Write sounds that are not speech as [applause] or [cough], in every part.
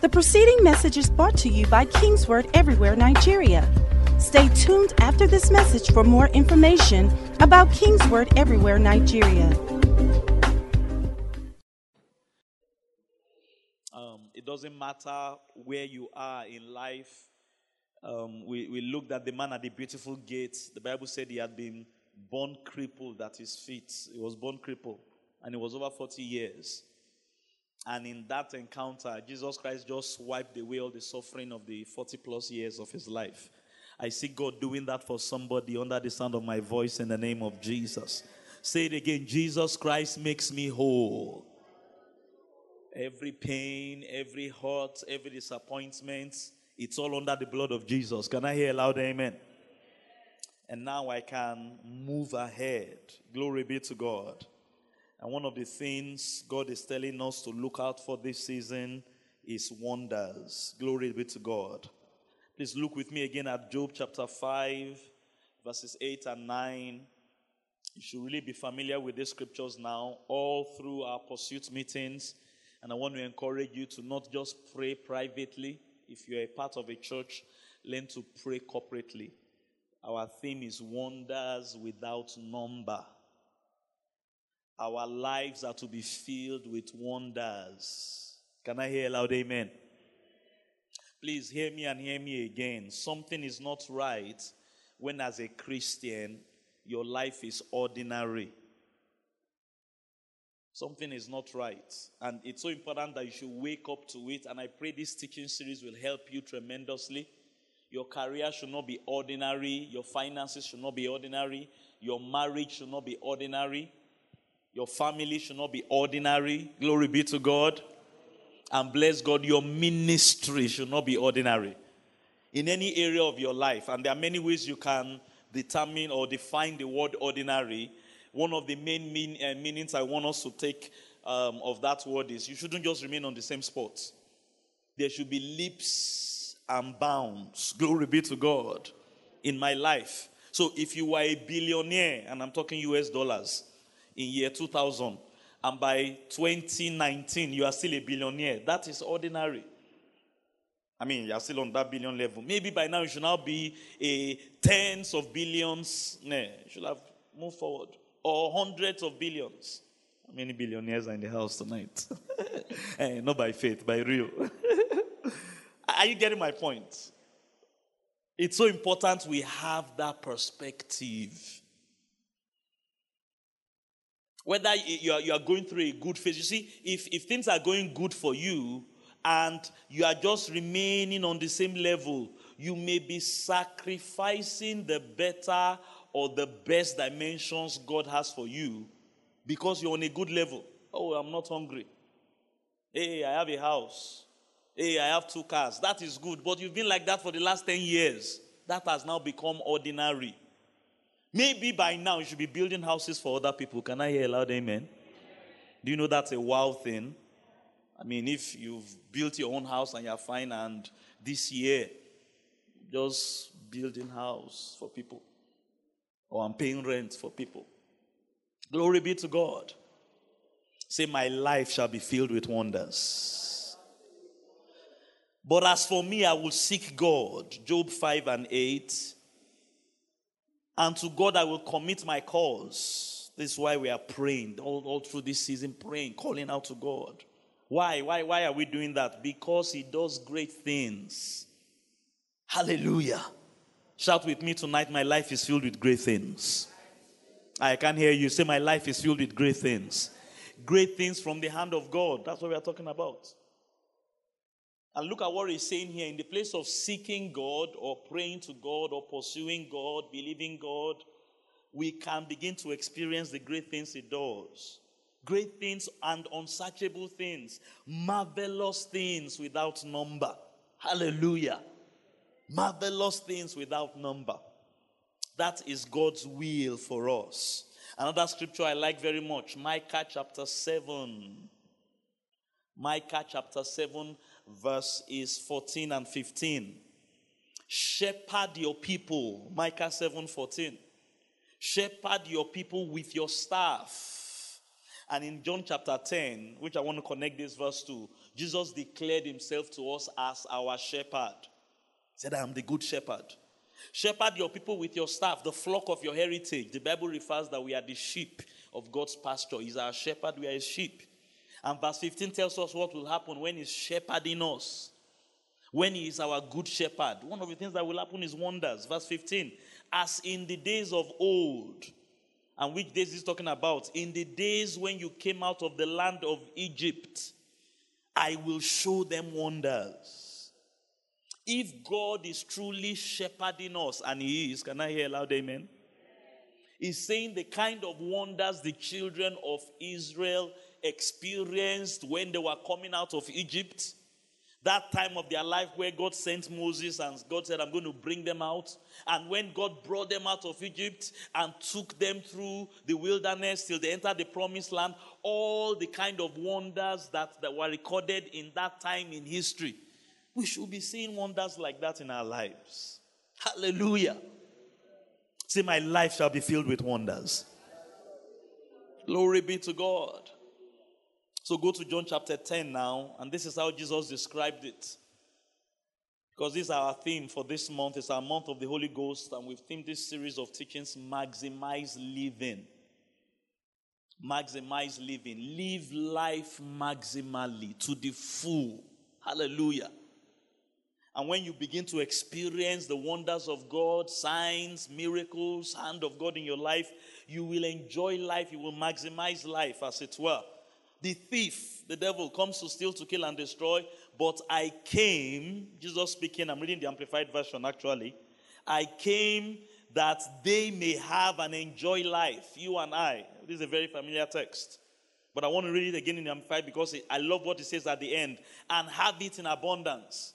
The preceding message is brought to you by Kingsword Everywhere Nigeria. Stay tuned after this message for more information about Kingsword Everywhere Nigeria. Um, it doesn't matter where you are in life. Um, we, we looked at the man at the beautiful gate. The Bible said he had been born crippled at his feet. He was born crippled, and it was over 40 years. And in that encounter, Jesus Christ just wiped away all the suffering of the 40 plus years of his life. I see God doing that for somebody under the sound of my voice in the name of Jesus. Say it again Jesus Christ makes me whole. Every pain, every hurt, every disappointment, it's all under the blood of Jesus. Can I hear a loud amen? And now I can move ahead. Glory be to God. And one of the things God is telling us to look out for this season is wonders. Glory be to God. Please look with me again at Job chapter 5, verses 8 and 9. You should really be familiar with these scriptures now, all through our pursuit meetings. And I want to encourage you to not just pray privately. If you're a part of a church, learn to pray corporately. Our theme is wonders without number. Our lives are to be filled with wonders. Can I hear a loud amen? Please hear me and hear me again. Something is not right when, as a Christian, your life is ordinary. Something is not right. And it's so important that you should wake up to it. And I pray this teaching series will help you tremendously. Your career should not be ordinary. Your finances should not be ordinary. Your marriage should not be ordinary. Your family should not be ordinary. Glory be to God. And bless God, your ministry should not be ordinary. In any area of your life, and there are many ways you can determine or define the word ordinary. One of the main mean, uh, meanings I want us to take um, of that word is you shouldn't just remain on the same spot. There should be leaps and bounds. Glory be to God in my life. So if you were a billionaire, and I'm talking US dollars, in year 2000 and by 2019 you are still a billionaire. That is ordinary. I mean you are still on that billion level. Maybe by now you should now be a tens of billions. Nah, you should have moved forward. Or hundreds of billions. How many billionaires are in the house tonight? Hey, [laughs] eh, not by faith by real. [laughs] Are you getting my point? It's so important we have that perspective whether you are, you are going through a good phase. You see, if, if things are going good for you and you are just remaining on the same level, you may be sacrificing the better or the best dimensions God has for you because you're on a good level. Oh, I'm not hungry. Hey, I have a house. Hey, I have two cars. That is good. But you've been like that for the last 10 years. That has now become ordinary. Maybe by now you should be building houses for other people. Can I hear a loud amen? Do you know that's a wow thing? I mean, if you've built your own house and you're fine, and this year, just building house for people, or I'm paying rent for people. Glory be to God. Say, My life shall be filled with wonders. But as for me, I will seek God. Job 5 and 8. And to God, I will commit my cause. This is why we are praying all, all through this season, praying, calling out to God. Why? Why? Why are we doing that? Because He does great things. Hallelujah. Shout with me tonight, my life is filled with great things. I can hear you say, My life is filled with great things. Great things from the hand of God. That's what we are talking about. And look at what he's saying here in the place of seeking God or praying to God or pursuing God, believing God, we can begin to experience the great things he does. Great things and unsearchable things, marvelous things without number. Hallelujah. Marvelous things without number. That is God's will for us. Another scripture I like very much Micah chapter 7. Micah chapter 7 verse is 14 and 15. Shepherd your people, Micah 7 14. Shepherd your people with your staff, And in John chapter 10, which I want to connect this verse to, Jesus declared himself to us as our shepherd. He said, I am the good shepherd. Shepherd your people with your staff, the flock of your heritage. The Bible refers that we are the sheep of God's pasture. He's our shepherd, we are his sheep. And verse 15 tells us what will happen when he's shepherding us. When he is our good shepherd. One of the things that will happen is wonders. Verse 15. As in the days of old. And which days is talking about? In the days when you came out of the land of Egypt, I will show them wonders. If God is truly shepherding us, and He is, can I hear loud amen? He's saying the kind of wonders the children of Israel experienced when they were coming out of Egypt. That time of their life where God sent Moses and God said, I'm going to bring them out. And when God brought them out of Egypt and took them through the wilderness till they entered the promised land, all the kind of wonders that, that were recorded in that time in history. We should be seeing wonders like that in our lives. Hallelujah. Say, my life shall be filled with wonders. Glory be to God. So go to John chapter 10 now, and this is how Jesus described it. Because this is our theme for this month. It's our month of the Holy Ghost, and we've themed this series of teachings Maximize Living. Maximize living. Live life maximally to the full. Hallelujah. And when you begin to experience the wonders of God, signs, miracles, hand of God in your life, you will enjoy life. You will maximize life, as it were. The thief, the devil, comes to steal, to kill, and destroy. But I came, Jesus speaking, I'm reading the Amplified Version actually. I came that they may have and enjoy life. You and I. This is a very familiar text. But I want to read it again in the Amplified because I love what it says at the end. And have it in abundance.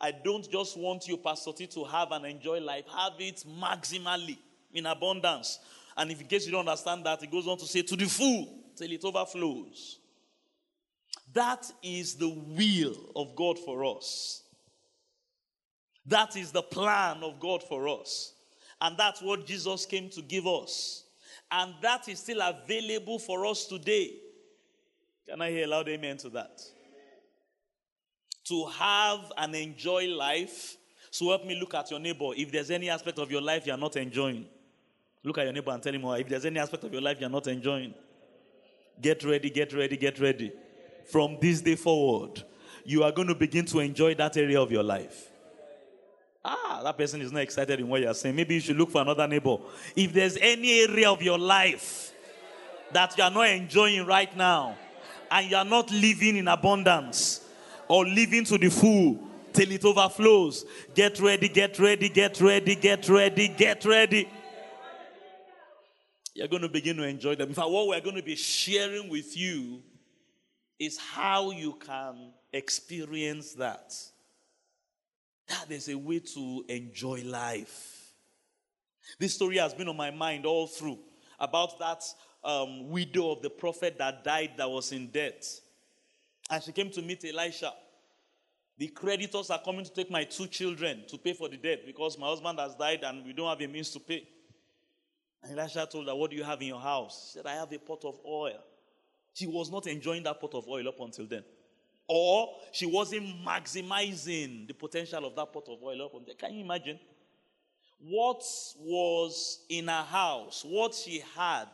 I don't just want you, Pastor T, to have and enjoy life. Have it maximally in abundance. And if in case you don't understand that, it goes on to say, to the full, till it overflows. That is the will of God for us. That is the plan of God for us. And that's what Jesus came to give us. And that is still available for us today. Can I hear a loud amen to that? to have and enjoy life. So help me look at your neighbor. If there's any aspect of your life you're not enjoying, look at your neighbor and tell him, if there's any aspect of your life you're not enjoying, get ready, get ready, get ready. From this day forward, you are going to begin to enjoy that area of your life. Ah, that person is not excited in what you're saying. Maybe you should look for another neighbor. If there's any area of your life that you are not enjoying right now, and you are not living in abundance, or living to the full till it overflows. Get ready, get ready, get ready, get ready, get ready. You're going to begin to enjoy them. In fact, what we're going to be sharing with you is how you can experience that. That there's a way to enjoy life. This story has been on my mind all through about that um, widow of the prophet that died that was in debt. And she came to meet Elisha. The creditors are coming to take my two children to pay for the debt because my husband has died and we don't have a means to pay. And Elisha told her, What do you have in your house? She said, I have a pot of oil. She was not enjoying that pot of oil up until then. Or she wasn't maximizing the potential of that pot of oil up until then. Can you imagine? What was in her house, what she had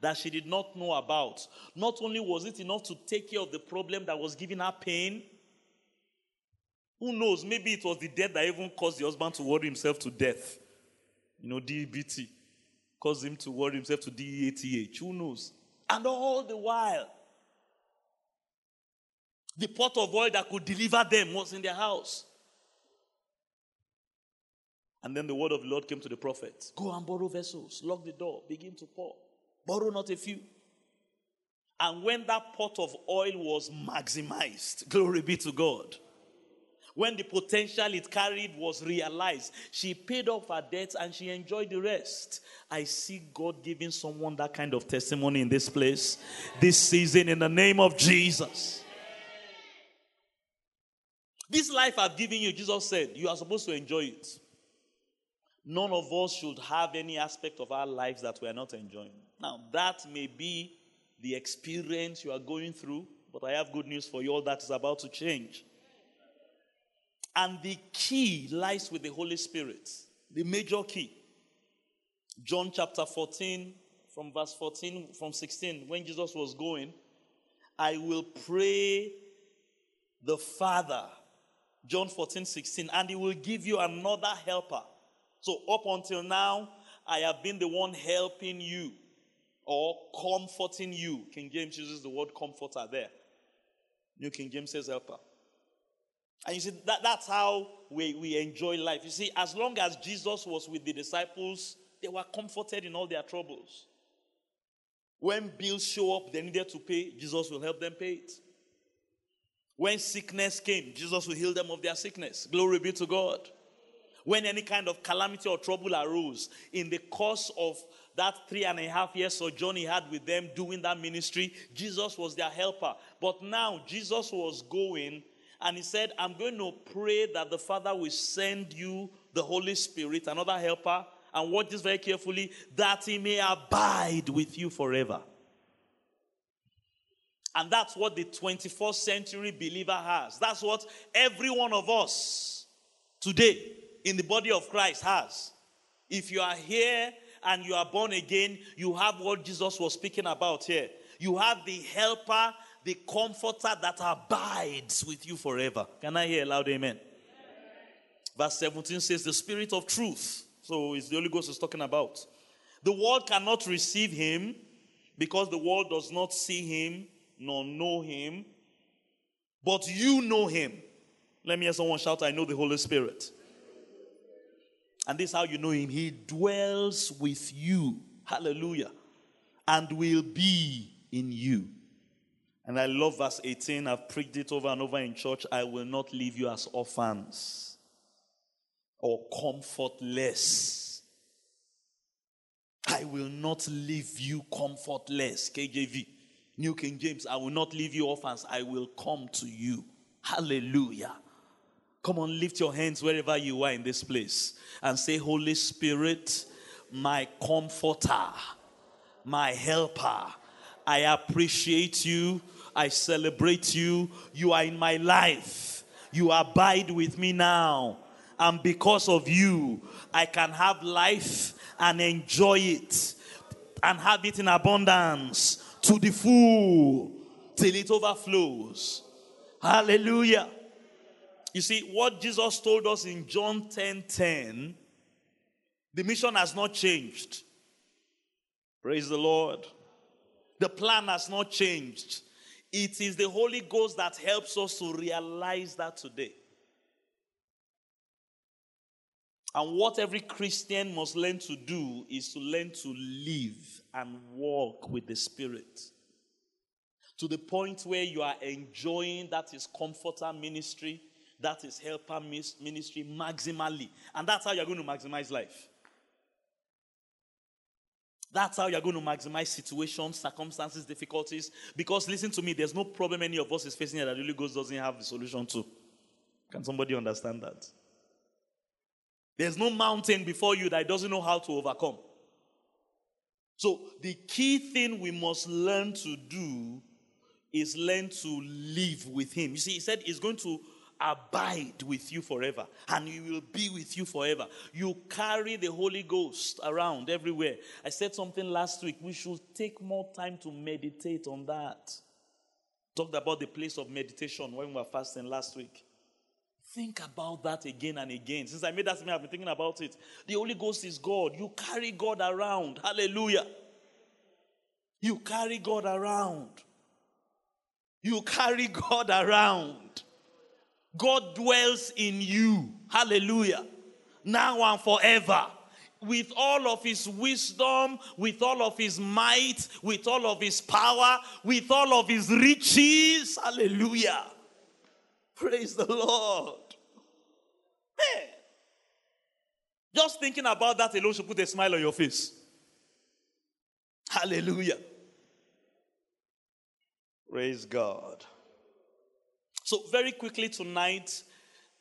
that she did not know about, not only was it enough to take care of the problem that was giving her pain, who knows? Maybe it was the death that even caused the husband to worry himself to death. You know, DBT caused him to worry himself to DEATH. Who knows? And all the while, the pot of oil that could deliver them was in their house. And then the word of the Lord came to the prophet Go and borrow vessels, lock the door, begin to pour. Borrow not a few. And when that pot of oil was maximized, glory be to God, when the potential it carried was realized, she paid off her debts and she enjoyed the rest. I see God giving someone that kind of testimony in this place this season in the name of Jesus. This life I've given you, Jesus said, you are supposed to enjoy it. None of us should have any aspect of our lives that we are not enjoying. Now, that may be the experience you are going through. But I have good news for you all that is about to change. And the key lies with the Holy Spirit, the major key. John chapter 14, from verse 14, from 16, when Jesus was going, I will pray the Father. John 14, 16, and he will give you another helper. So, up until now, I have been the one helping you or comforting you. King James uses the word comforter there. New King James says helper. And you see, that, that's how we, we enjoy life. You see, as long as Jesus was with the disciples, they were comforted in all their troubles. When bills show up, they needed to pay, Jesus will help them pay it. When sickness came, Jesus will heal them of their sickness. Glory be to God. When any kind of calamity or trouble arose in the course of that three and a half years sojourn he had with them doing that ministry, Jesus was their helper. But now Jesus was going and he said, I'm going to pray that the Father will send you the Holy Spirit, another helper, and watch this very carefully, that he may abide with you forever. And that's what the 21st century believer has. That's what every one of us today in the body of Christ has. If you are here and you are born again, you have what Jesus was speaking about here. You have the helper, the comforter that abides with you forever. Can I hear a loud amen? Verse 17 says, The Spirit of truth. So it's the Holy Ghost is talking about. The world cannot receive him because the world does not see him nor know him. But you know him. Let me hear someone shout, I know the Holy Spirit. And this is how you know him. He dwells with you. Hallelujah. And will be in you. And I love verse 18. I've preached it over and over in church. I will not leave you as orphans or comfortless. I will not leave you comfortless. KJV. New King James. I will not leave you orphans. I will come to you. Hallelujah. Come on, lift your hands wherever you are in this place and say, Holy Spirit, my comforter, my helper. I appreciate you. I celebrate you. You are in my life. You abide with me now. And because of you, I can have life and enjoy it and have it in abundance to the full till it overflows. Hallelujah. You see, what Jesus told us in John 10 10, the mission has not changed. Praise the Lord. The plan has not changed. It is the Holy Ghost that helps us to realize that today. And what every Christian must learn to do is to learn to live and walk with the Spirit. To the point where you are enjoying that is comforter ministry, that is helper ministry maximally. And that's how you're going to maximize life. That's how you're going to maximize situations, circumstances, difficulties. Because listen to me, there's no problem any of us is facing that the Holy Ghost doesn't have the solution to. Can somebody understand that? There's no mountain before you that doesn't know how to overcome. So the key thing we must learn to do is learn to live with him. You see, he said he's going to abide with you forever and he will be with you forever. You carry the Holy Ghost around everywhere. I said something last week. We should take more time to meditate on that. Talked about the place of meditation when we were fasting last week. Think about that again and again. Since I made that statement, I've been thinking about it. The Holy Ghost is God. You carry God around. Hallelujah. You carry God around. You carry God around. God dwells in you. Hallelujah. Now and forever. With all of his wisdom, with all of his might, with all of his power, with all of his riches. Hallelujah. Praise the Lord. Man. Just thinking about that alone should put a smile on your face. Hallelujah. Praise God. So, very quickly tonight,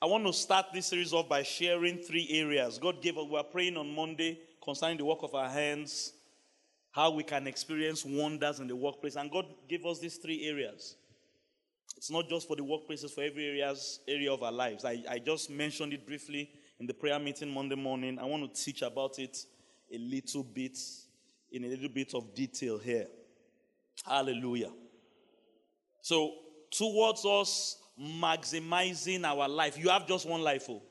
I want to start this series off by sharing three areas. God gave us, we are praying on Monday concerning the work of our hands. how we can experience wonders in the workplace. And God gave us these three areas. It's not just for the workplaces, for every areas, area of our lives. I, I just mentioned it briefly in the prayer meeting Monday morning. I want to teach about it a little bit, in a little bit of detail here. Hallelujah. So, towards us maximizing our life, you have just one life. Oh.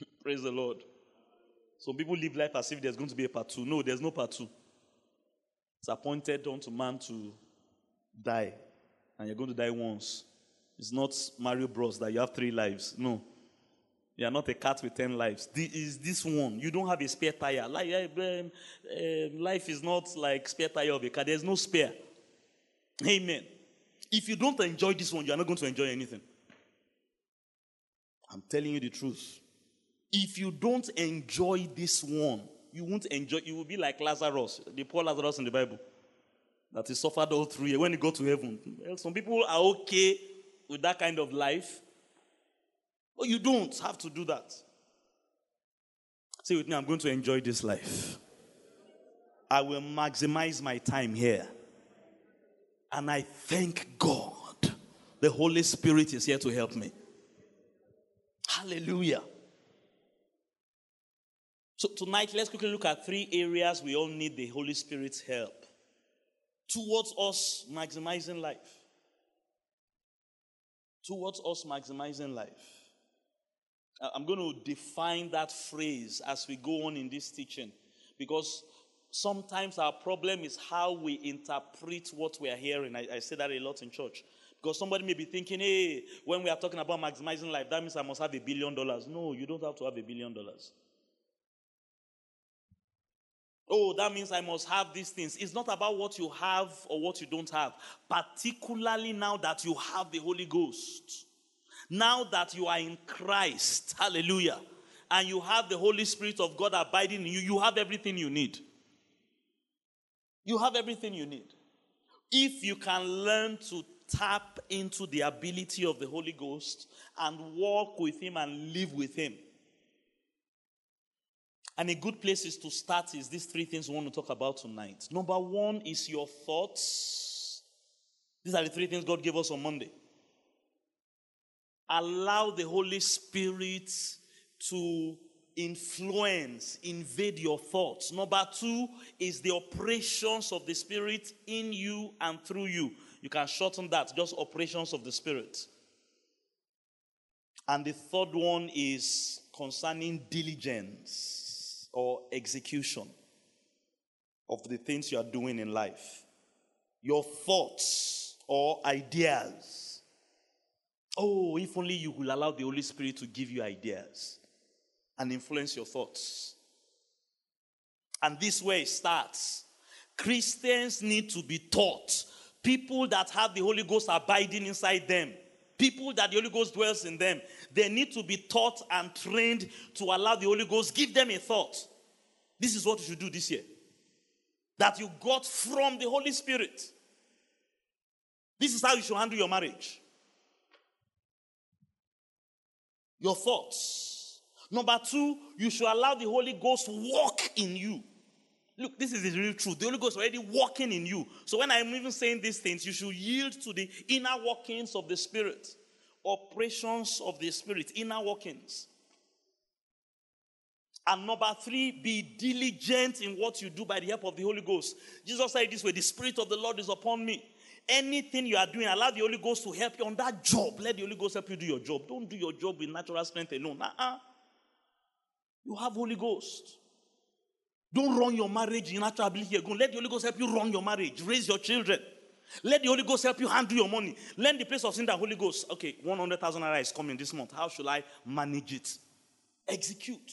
[laughs] Praise the Lord. Some people live life as if there's going to be a part two. No, there's no part two. It's appointed unto man to die, and you're going to die once. It's not Mario Bros. that you have three lives. No. You are not a cat with 10 lives. This is this one. You don't have a spare tire. Life, um, um, life is not like spare tire of a car. There's no spare. Amen. If you don't enjoy this one, you are not going to enjoy anything. I'm telling you the truth. If you don't enjoy this one, you won't enjoy. You will be like Lazarus, the poor Lazarus in the Bible, that he suffered all through. When he got to heaven, well, some people are okay with that kind of life, but you don't have to do that. Say with me, I'm going to enjoy this life. I will maximize my time here. And I thank God the Holy Spirit is here to help me. Hallelujah. So, tonight, let's quickly look at three areas we all need the Holy Spirit's help towards us maximizing life. Towards us maximizing life. I'm going to define that phrase as we go on in this teaching because sometimes our problem is how we interpret what we are hearing. I, I say that a lot in church. Because somebody may be thinking, hey, when we are talking about maximizing life, that means I must have a billion dollars. No, you don't have to have a billion dollars. Oh, that means I must have these things. It's not about what you have or what you don't have, particularly now that you have the Holy Ghost. Now that you are in Christ, hallelujah, and you have the Holy Spirit of God abiding in you, you have everything you need. You have everything you need. If you can learn to tap into the ability of the Holy Ghost and walk with Him and live with Him and a good place is to start is these three things we want to talk about tonight. Number one is your thoughts. These are the three things God gave us on Monday. Allow the Holy Spirit to influence, invade your thoughts. Number two is the operations of the Spirit in you and through you. You can shorten that, just operations of the Spirit. And the third one is concerning diligence or execution of the things you are doing in life. Your thoughts or ideas. Oh, if only you will allow the Holy Spirit to give you ideas and influence your thoughts. And this way it starts. Christians need to be taught. People that have the Holy Ghost abiding inside them people that the Holy Ghost dwells in them, they need to be taught and trained to allow the Holy Ghost give them a thought. This is what you should do this year. That you got from the Holy Spirit. This is how you should handle your marriage. Your thoughts. Number two, you should allow the Holy Ghost to walk in you. Look, this is the real truth. The Holy Ghost is already walking in you. So when I'm even saying these things, you should yield to the inner workings of the Spirit, operations of the Spirit, inner workings. And number three, be diligent in what you do by the help of the Holy Ghost. Jesus said this way The Spirit of the Lord is upon me. Anything you are doing, allow the Holy Ghost to help you on that job. Let the Holy Ghost help you do your job. Don't do your job with natural strength alone. Uh-uh. You have Holy Ghost. Don't run your marriage in natural ability alone. Let the Holy Ghost help you run your marriage, raise your children. Let the Holy Ghost help you handle your money. Learn the place of sin that Holy Ghost. Okay, 100,000 naira is coming this month. How should I manage it? Execute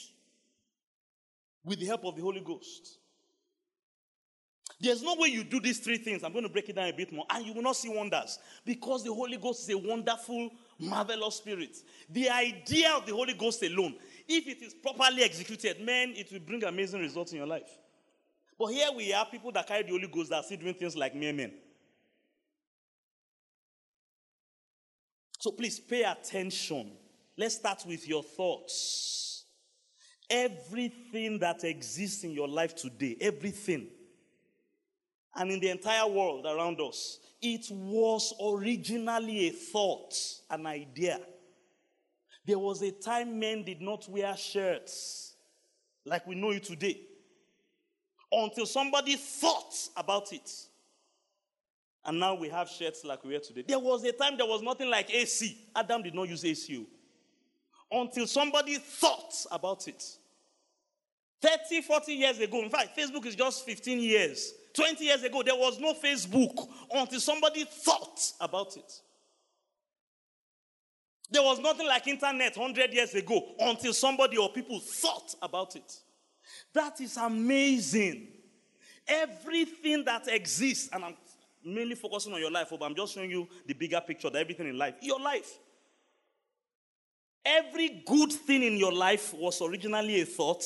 with the help of the Holy Ghost. There's no way you do these three things. I'm going to break it down a bit more, and you will not see wonders because the Holy Ghost is a wonderful, marvelous spirit. The idea of the Holy Ghost alone if it is properly executed, man, it will bring amazing results in your life. But here we are, people that carry the Holy Ghost that are still doing things like mere men. So please pay attention. Let's start with your thoughts. Everything that exists in your life today, everything, and in the entire world around us, it was originally a thought, an idea. There was a time men did not wear shirts like we know it today until somebody thought about it. And now we have shirts like we wear today. There was a time there was nothing like AC. Adam did not use AC oh. until somebody thought about it. 30, 40 years ago, in fact, Facebook is just 15 years. 20 years ago, there was no Facebook until somebody thought about it. There was nothing like internet 100 years ago until somebody or people thought about it. That is amazing. Everything that exists, and I'm mainly focusing on your life, but I'm just showing you the bigger picture that everything in life, your life. Every good thing in your life was originally a thought.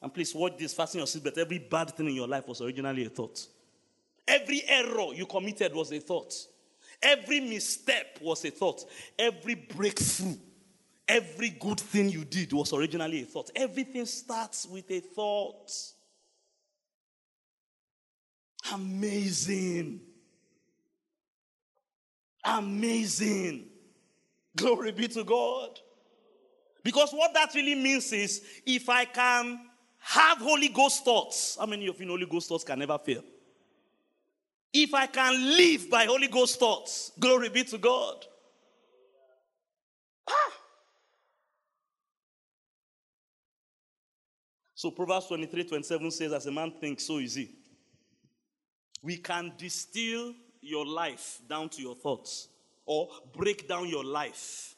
And please watch this, fasten your seatbelt. Every bad thing in your life was originally a thought. Every error you committed was a thought. Every misstep was a thought. Every breakthrough, every good thing you did was originally a thought. Everything starts with a thought. Amazing. Amazing. Glory be to God. Because what that really means is if I can have Holy Ghost thoughts, how many of you know Holy Ghost thoughts can never fail? If I can live by Holy Ghost thoughts, glory be to God. Ah. So Proverbs 23 27 says, As a man thinks, so is he. We can distill your life down to your thoughts, or break down your life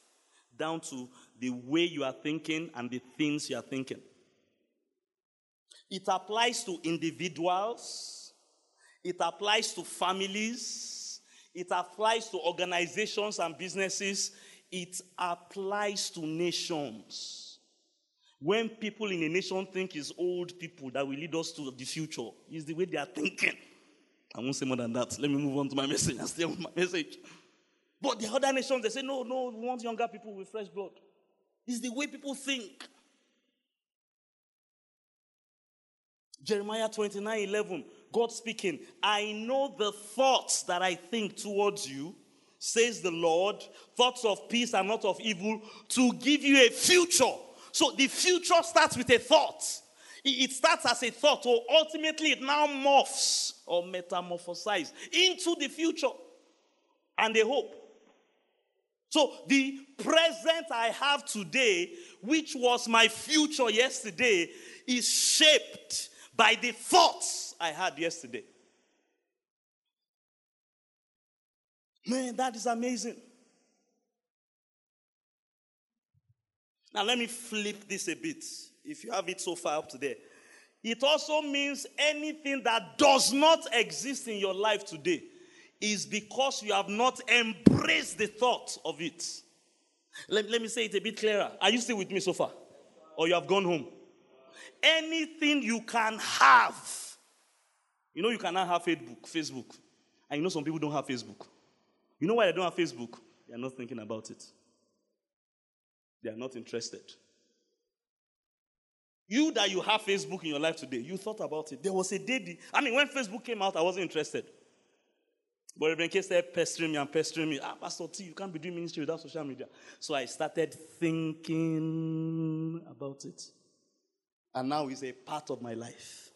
down to the way you are thinking and the things you are thinking. It applies to individuals, it applies to families, it applies to organizations and businesses, it applies to nations. When people in a nation think it's old people that will lead us to the future, is the way they are thinking. I won't say more than that. Let me move on to my [laughs] message and stay on my message. But the other nations, they say, no, no, we want younger people with fresh blood. It's the way people think. Jeremiah 29 11, God speaking, I know the thoughts that I think towards you, says the Lord, thoughts of peace and not of evil, to give you a future. So the future starts with a thought. It starts as a thought, or ultimately it now morphs or metamorphosizes into the future and a hope. So the present I have today, which was my future yesterday, is shaped by the thoughts I had yesterday. Man, that is amazing. Now, let me flip this a bit. If you have it so far up to there, it also means anything that does not exist in your life today is because you have not embraced the thought of it. Let, let me say it a bit clearer. Are you still with me so far? Or you have gone home? Anything you can have. You know, you cannot have Facebook, Facebook. And you know, some people don't have Facebook. You know why they don't have Facebook? They are not thinking about it, they are not interested. You that you have Facebook in your life today, you thought about it. There was a day, I mean, when Facebook came out, I wasn't interested. But Reverend K started pestering me and pestering me. Ah, Pastor T, you can't be doing ministry without social media. So I started thinking about it. And now is a part of my life.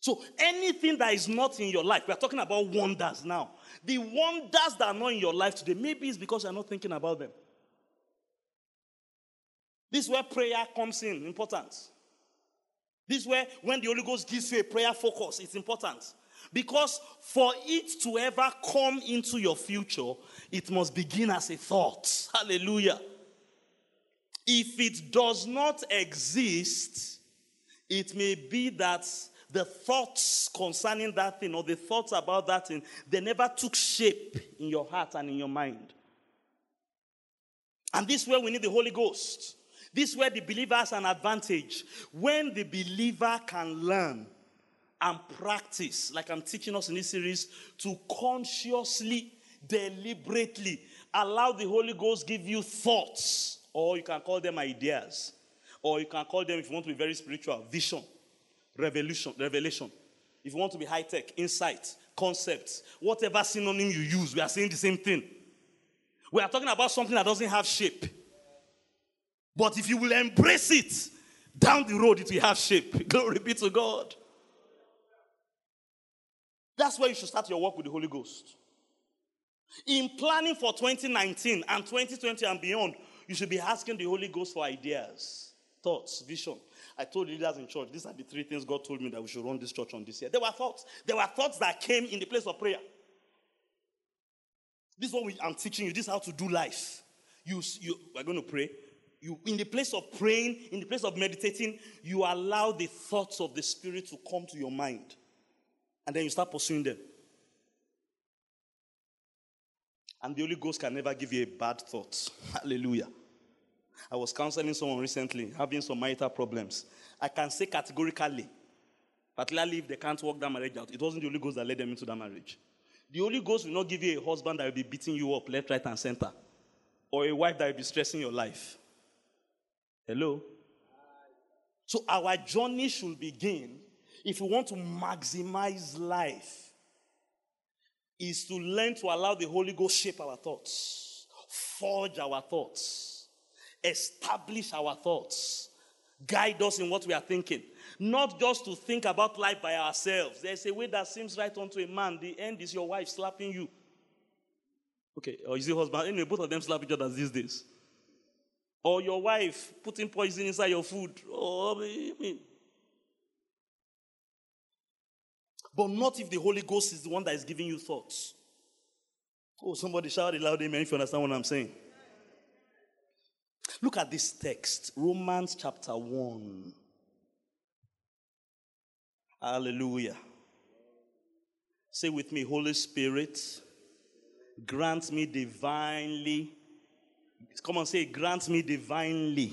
So anything that is not in your life, we are talking about wonders now. The wonders that are not in your life today, maybe it's because you're not thinking about them. This is where prayer comes in, important. This is where when the Holy Ghost gives you a prayer focus, it's important. Because for it to ever come into your future, it must begin as a thought. Hallelujah. If it does not exist, it may be that the thoughts concerning that thing or the thoughts about that thing, they never took shape in your heart and in your mind. And this is where we need the Holy Ghost. This is where the believer has an advantage. When the believer can learn and practice, like I'm teaching us in this series, to consciously, deliberately allow the Holy Ghost give you thoughts, or you can call them ideas, Or you can call them, if you want to be very spiritual, vision, revelation, revelation. If you want to be high tech, insight, concepts, whatever synonym you use, we are saying the same thing. We are talking about something that doesn't have shape. But if you will embrace it, down the road it will have shape. [laughs] Glory be to God. That's where you should start your work with the Holy Ghost. In planning for 2019 and 2020 and beyond, you should be asking the Holy Ghost for ideas, thoughts, vision. I told leaders in church, these are the three things God told me that we should run this church on this year. There were thoughts. There were thoughts that came in the place of prayer. This is what we, I'm teaching you. This is how to do life. You, you are going to pray. You, in the place of praying, in the place of meditating, you allow the thoughts of the Spirit to come to your mind. And then you start pursuing them. And the Holy Ghost can never give you a bad thought. [laughs] Hallelujah. I was counseling someone recently having some marital problems. I can say categorically, particularly if they can't work that marriage out, it wasn't the Holy Ghost that led them into that marriage. The Holy Ghost will not give you a husband that will be beating you up left, right, and center, or a wife that will be stressing your life. Hello? So our journey should begin if we want to maximize life is to learn to allow the Holy Ghost shape our thoughts, forge our thoughts, establish our thoughts, guide us in what we are thinking. Not just to think about life by ourselves. There's a way that seems right unto a man. The end is your wife slapping you. Okay, or is it husband? Anyway, both of them slap each other these days. Or your wife putting poison inside your food. Or, I mean, but not if the Holy Ghost is the one that is giving you thoughts. Oh, somebody shout it loud amen if you understand what I'm saying. Look at this text, Romans chapter 1. Hallelujah. Say with me, Holy Spirit, grant me divinely. Come on, say, grant me divinely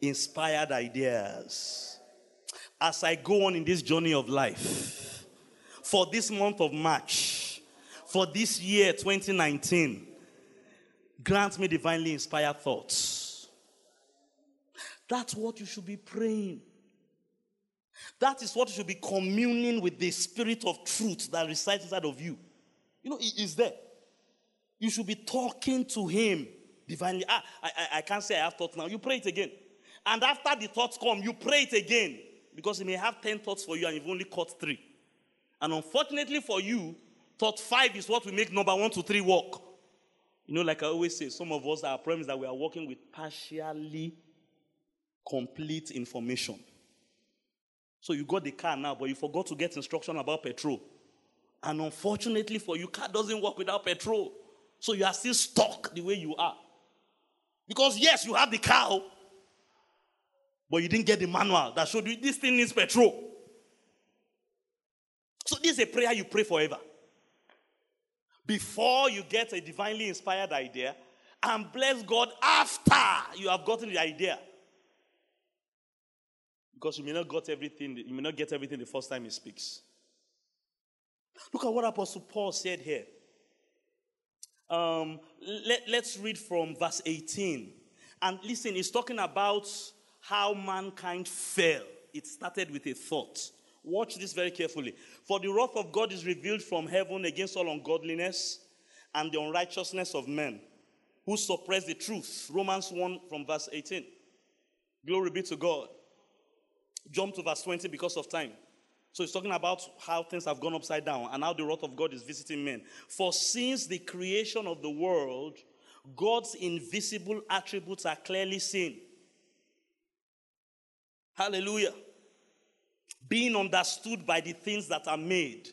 inspired ideas as I go on in this journey of life for this month of March, for this year 2019, grant me divinely inspired thoughts. That's what you should be praying. That is what you should be communing with the spirit of truth that resides inside of you. You know, He is there. You should be talking to Him divinely. Ah, I, I, I can't say I have thoughts now. You pray it again. And after the thoughts come, you pray it again. Because He may have 10 thoughts for you and you've only caught three. And unfortunately for you, thought five is what we make number one to three work. You know, like I always say, some of us, our problem is that we are working with partially complete information. So you got the car now, but you forgot to get instruction about petrol. And unfortunately for you, car doesn't work without petrol. So you are still stuck the way you are. Because yes, you have the car, but you didn't get the manual that showed you this thing needs petrol. So this is a prayer you pray forever. Before you get a divinely inspired idea, and bless God after you have gotten the idea. Because you may not get everything, you may not get everything the first time he speaks. Look at what Apostle Paul said here. Um, let, let's read from verse 18. And listen, he's talking about how mankind fell. It started with a thought. Watch this very carefully. For the wrath of God is revealed from heaven against all ungodliness and the unrighteousness of men who suppress the truth. Romans 1 from verse 18. Glory be to God. Jump to verse 20 because of time. So he's talking about how things have gone upside down and how the wrath of God is visiting men. For since the creation of the world, God's invisible attributes are clearly seen. Hallelujah being understood by the things that are made.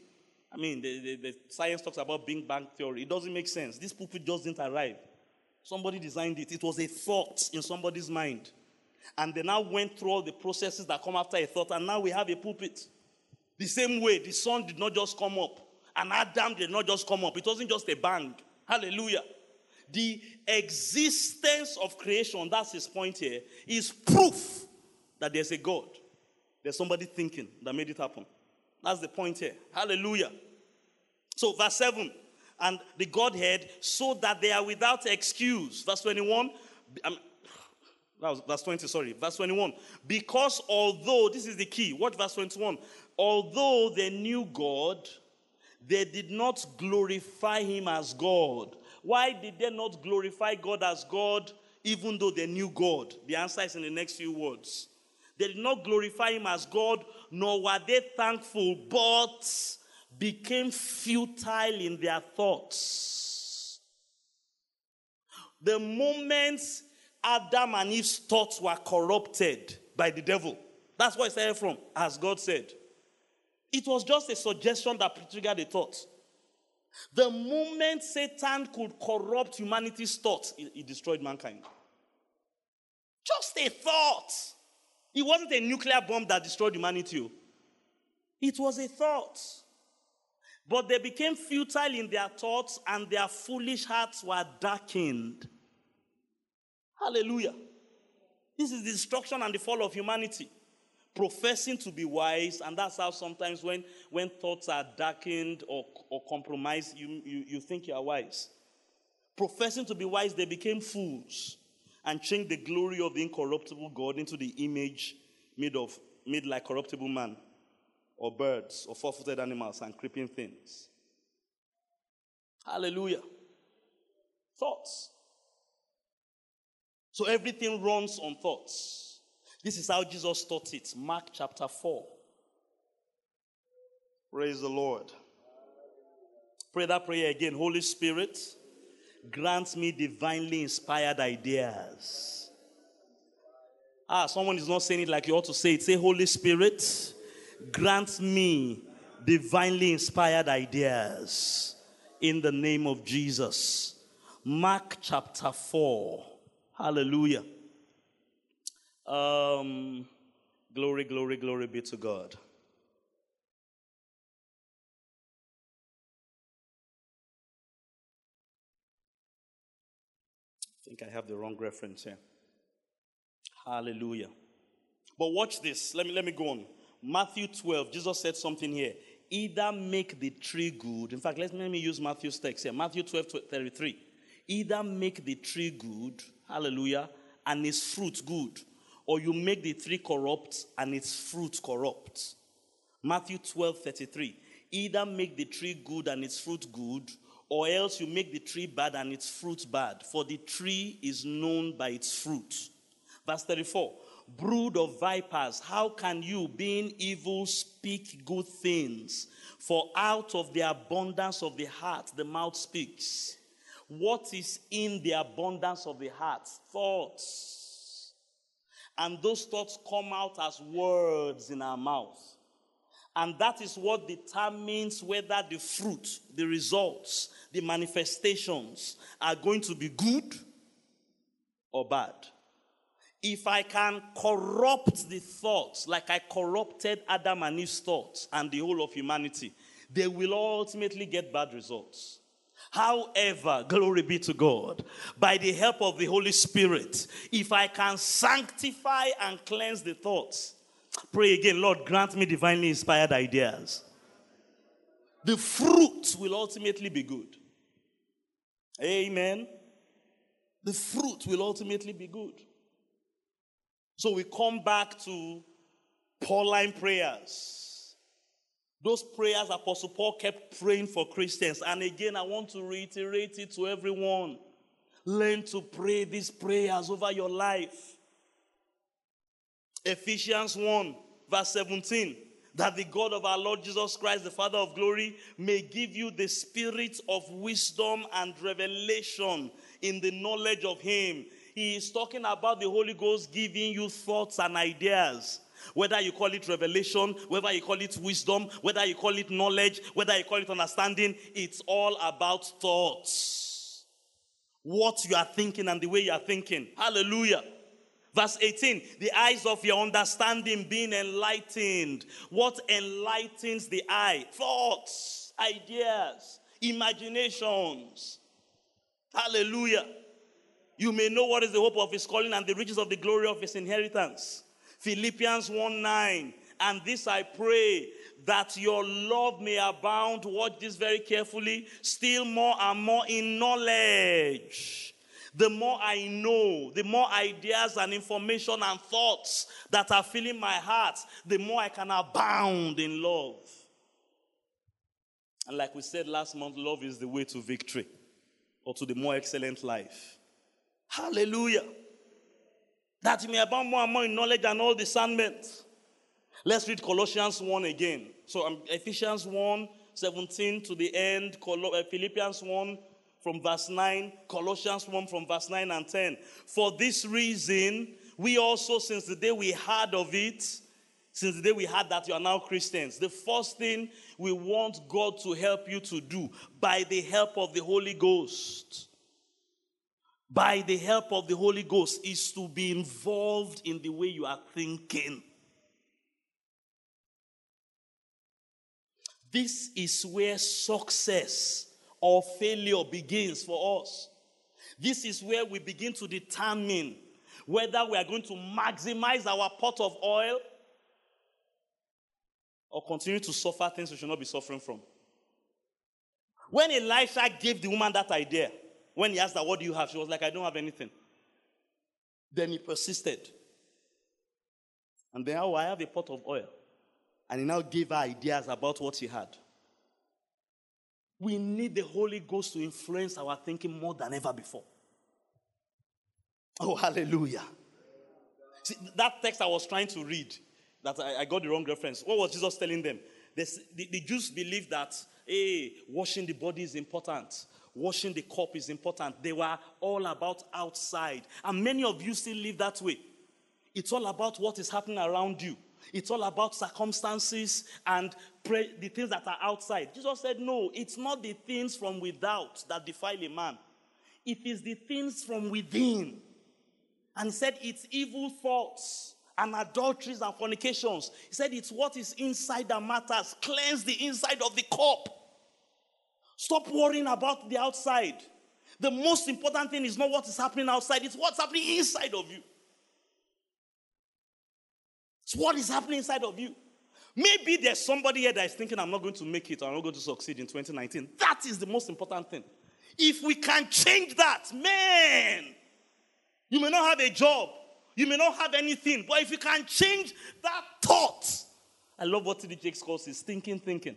I mean, the, the, the science talks about Big Bang Theory. It doesn't make sense. This pulpit just didn't arrive. Somebody designed it. It was a thought in somebody's mind. And they now went through all the processes that come after a thought, and now we have a pulpit. The same way, the sun did not just come up, and Adam did not just come up. It wasn't just a bang. Hallelujah. The existence of creation, that's his point here, is proof that there's a God. There's somebody thinking that made it happen. That's the point here. Hallelujah. So, verse 7 and the Godhead, so that they are without excuse. Verse 21. Um, That was verse 20, sorry. Verse 21. Because although, this is the key, watch verse 21. Although they knew God, they did not glorify him as God. Why did they not glorify God as God even though they knew God? The answer is in the next few words. They did not glorify him as God, nor were they thankful, but became futile in their thoughts. The moment Adam and Eve's thoughts were corrupted by the devil, that's where it started from, as God said. It was just a suggestion that triggered the thought. The moment Satan could corrupt humanity's thoughts, he destroyed mankind. Just a thought. It wasn't a nuclear bomb that destroyed humanity. Oh. It was a thought. But they became futile in their thoughts, and their foolish hearts were darkened. Hallelujah. This is the destruction and the fall of humanity. Professing to be wise, and that's how sometimes when, when thoughts are darkened or, or compromised, you, you, you think you are wise. Professing to be wise, they became fools and changed the glory of the incorruptible God into the image made of made like corruptible man or birds or four-footed animals and creeping things. Hallelujah. Thoughts. So everything runs on thoughts. This is how Jesus taught it. Mark chapter 4. Praise the Lord. Pray that prayer again. Holy Spirit, grant me divinely inspired ideas. Ah, someone is not saying it like you ought to say it. Say, Holy Spirit, grant me divinely inspired ideas in the name of Jesus. Mark chapter 4. Hallelujah. Um, glory, glory, glory be to God. I think I have the wrong reference here. Hallelujah. But watch this. Let me let me go on. Matthew 12, Jesus said something here. Either make the tree good. In fact, let me use Matthew's text here. Matthew 12, 33. Either make the tree good, hallelujah, and its fruit good, or you make the tree corrupt and its fruit corrupt. Matthew 12, 33. Either make the tree good and its fruit good, or else you make the tree bad and its fruit bad, for the tree is known by its fruit. Verse 34 brood of vipers, how can you, being evil, speak good things? For out of the abundance of the heart, the mouth speaks. What is in the abundance of the heart? Thoughts. And those thoughts come out as words in our mouth. And that is what determines whether the fruit, the results, the manifestations are going to be good or bad if I can corrupt the thoughts like I corrupted Adam and Eve's thoughts and the whole of humanity, they will ultimately get bad results. However, glory be to God, by the help of the Holy Spirit, if I can sanctify and cleanse the thoughts, pray again, Lord, grant me divinely inspired ideas. The fruit will ultimately be good. Amen. The fruit will ultimately be good. So we come back to Pauline prayers. Those prayers Apostle Paul kept praying for Christians. And again, I want to reiterate it to everyone. Learn to pray these prayers over your life. Ephesians 1, verse 17 that the God of our Lord Jesus Christ, the Father of glory, may give you the spirit of wisdom and revelation in the knowledge of Him he is talking about the Holy Ghost giving you thoughts and ideas. Whether you call it revelation, whether you call it wisdom, whether you call it knowledge, whether you call it understanding, it's all about thoughts. What you are thinking and the way you are thinking. Hallelujah. Verse 18, the eyes of your understanding being enlightened. What enlightens the eye? Thoughts, ideas, imaginations. Hallelujah. You may know what is the hope of his calling and the riches of the glory of his inheritance. Philippians 1 9. And this I pray that your love may abound. Watch this very carefully. Still more and more in knowledge. the more I know, the more ideas and information and thoughts that are filling my heart, the more I can abound in love. And like we said last month, love is the way to victory or to the more excellent life. Hallelujah. That you may abound more and more in knowledge and all discernment. Let's read Colossians 1 again. So um, Ephesians 1 17 to the end, uh, Philippians 1 from verse 9, Colossians 1 from verse 9 and 10. For this reason, we also, since the day we heard of it, since the day we heard that you are now Christians, the first thing we want God to help you to do by the help of the Holy Ghost, by the help of the Holy Ghost, is to be involved in the way you are thinking. This is where success or failure begins for us. This is where we begin to determine whether we are going to maximize our pot of oil or continue to suffer things we should not be suffering from. When Elisha gave the woman that idea, when he asked her, What do you have? She was like, I don't have anything. Then he persisted. And then, oh, I have a pot of oil. And he now gave her ideas about what he had. We need the Holy Ghost to influence our thinking more than ever before. Oh, hallelujah. See, that text I was trying to read, that I, I got the wrong reference. What was Jesus telling them? the, the Jews believed that, hey, washing the body is important, washing the cup is important. They were all about outside. And many of you still live that way. It's all about what is happening around you. It's all about circumstances and pray, the things that are outside. Jesus said, No, it's not the things from without that defile a man, it is the things from within. And said, It's evil thoughts and adulteries and fornications. He said, It's what is inside that matters. Cleanse the inside of the cup. Stop worrying about the outside. The most important thing is not what is happening outside, it's what's happening inside of you. It's what is happening inside of you. Maybe there's somebody here that is thinking, I'm not going to make it I'm not going to succeed in 2019. That is the most important thing. If we can change that, man, you may not have a job, you may not have anything, but if you can change that thought, I love what T.D. Jakes calls his thinking, thinking.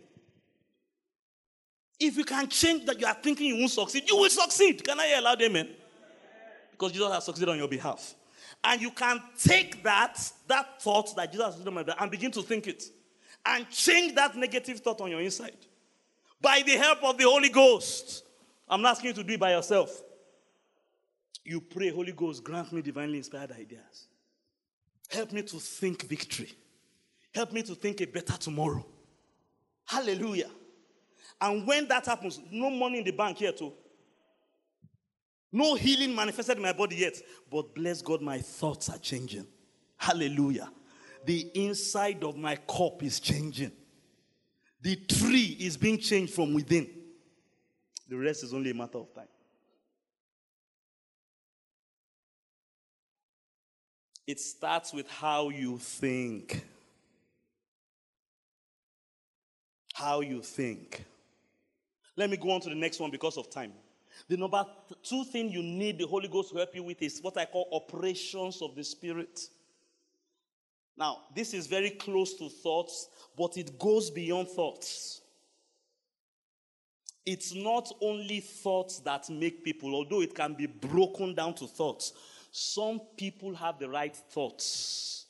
If you can change that you are thinking you won't succeed, you will succeed. Can I hear loud amen? Because Jesus has succeeded on your behalf. And you can take that, that thought that Jesus has done and begin to think it. And change that negative thought on your inside. By the help of the Holy Ghost. I'm not asking you to do it by yourself. You pray, Holy Ghost, grant me divinely inspired ideas. Help me to think victory. Help me to think a better tomorrow. Hallelujah. And when that happens, no money in the bank yet, too. No healing manifested in my body yet. But bless God, my thoughts are changing. Hallelujah. The inside of my cup is changing. The tree is being changed from within. The rest is only a matter of time. It starts with how you think. How you think. Let me go on to the next one because of time. The number two thing you need the Holy Ghost to help you with is what I call operations of the Spirit. Now, this is very close to thoughts, but it goes beyond thoughts. It's not only thoughts that make people, although it can be broken down to thoughts. Some people have the right thoughts,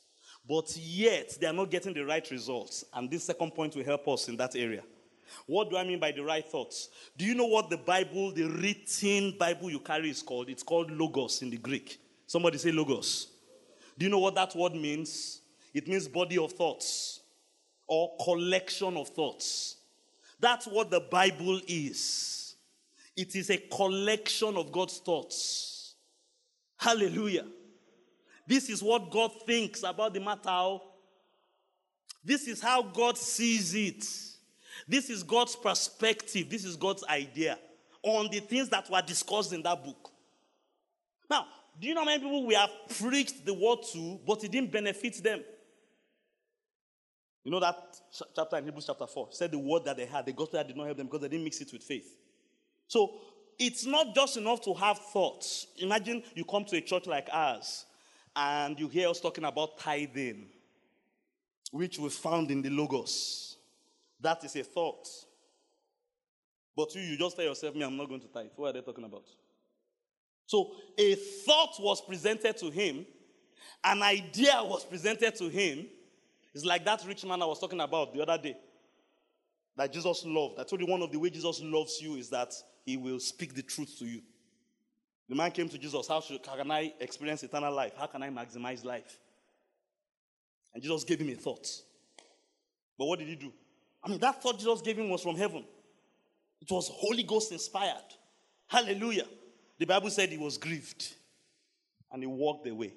but yet they are not getting the right results. And this second point will help us in that area. What do I mean by the right thoughts? Do you know what the Bible, the written Bible you carry is called? It's called Logos in the Greek. Somebody say Logos. Do you know what that word means? It means body of thoughts or collection of thoughts. That's what the Bible is. It is a collection of God's thoughts. Hallelujah. This is what God thinks about the matter. This is how God sees it. This is God's perspective. This is God's idea on the things that were discussed in that book. Now, do you know how many people we have preached the word to, but it didn't benefit them? You know that chapter in Hebrews chapter 4 said the word that they had, the gospel that did not help them because they didn't mix it with faith. So it's not just enough to have thoughts. Imagine you come to a church like ours and you hear us talking about tithing, which we found in the Logos. That is a thought. But you, you just tell yourself, me, I'm not going to tithe. What are they talking about? So a thought was presented to him, an idea was presented to him. It's like that rich man I was talking about the other day that Jesus loved. I told you one of the ways Jesus loves you is that he will speak the truth to you. The man came to Jesus, how, should, how can I experience eternal life? How can I maximize life? And Jesus gave him a thought. But what did he do? I mean, that thought Jesus gave him was from heaven. It was Holy Ghost inspired. Hallelujah. The Bible said he was grieved and he walked away.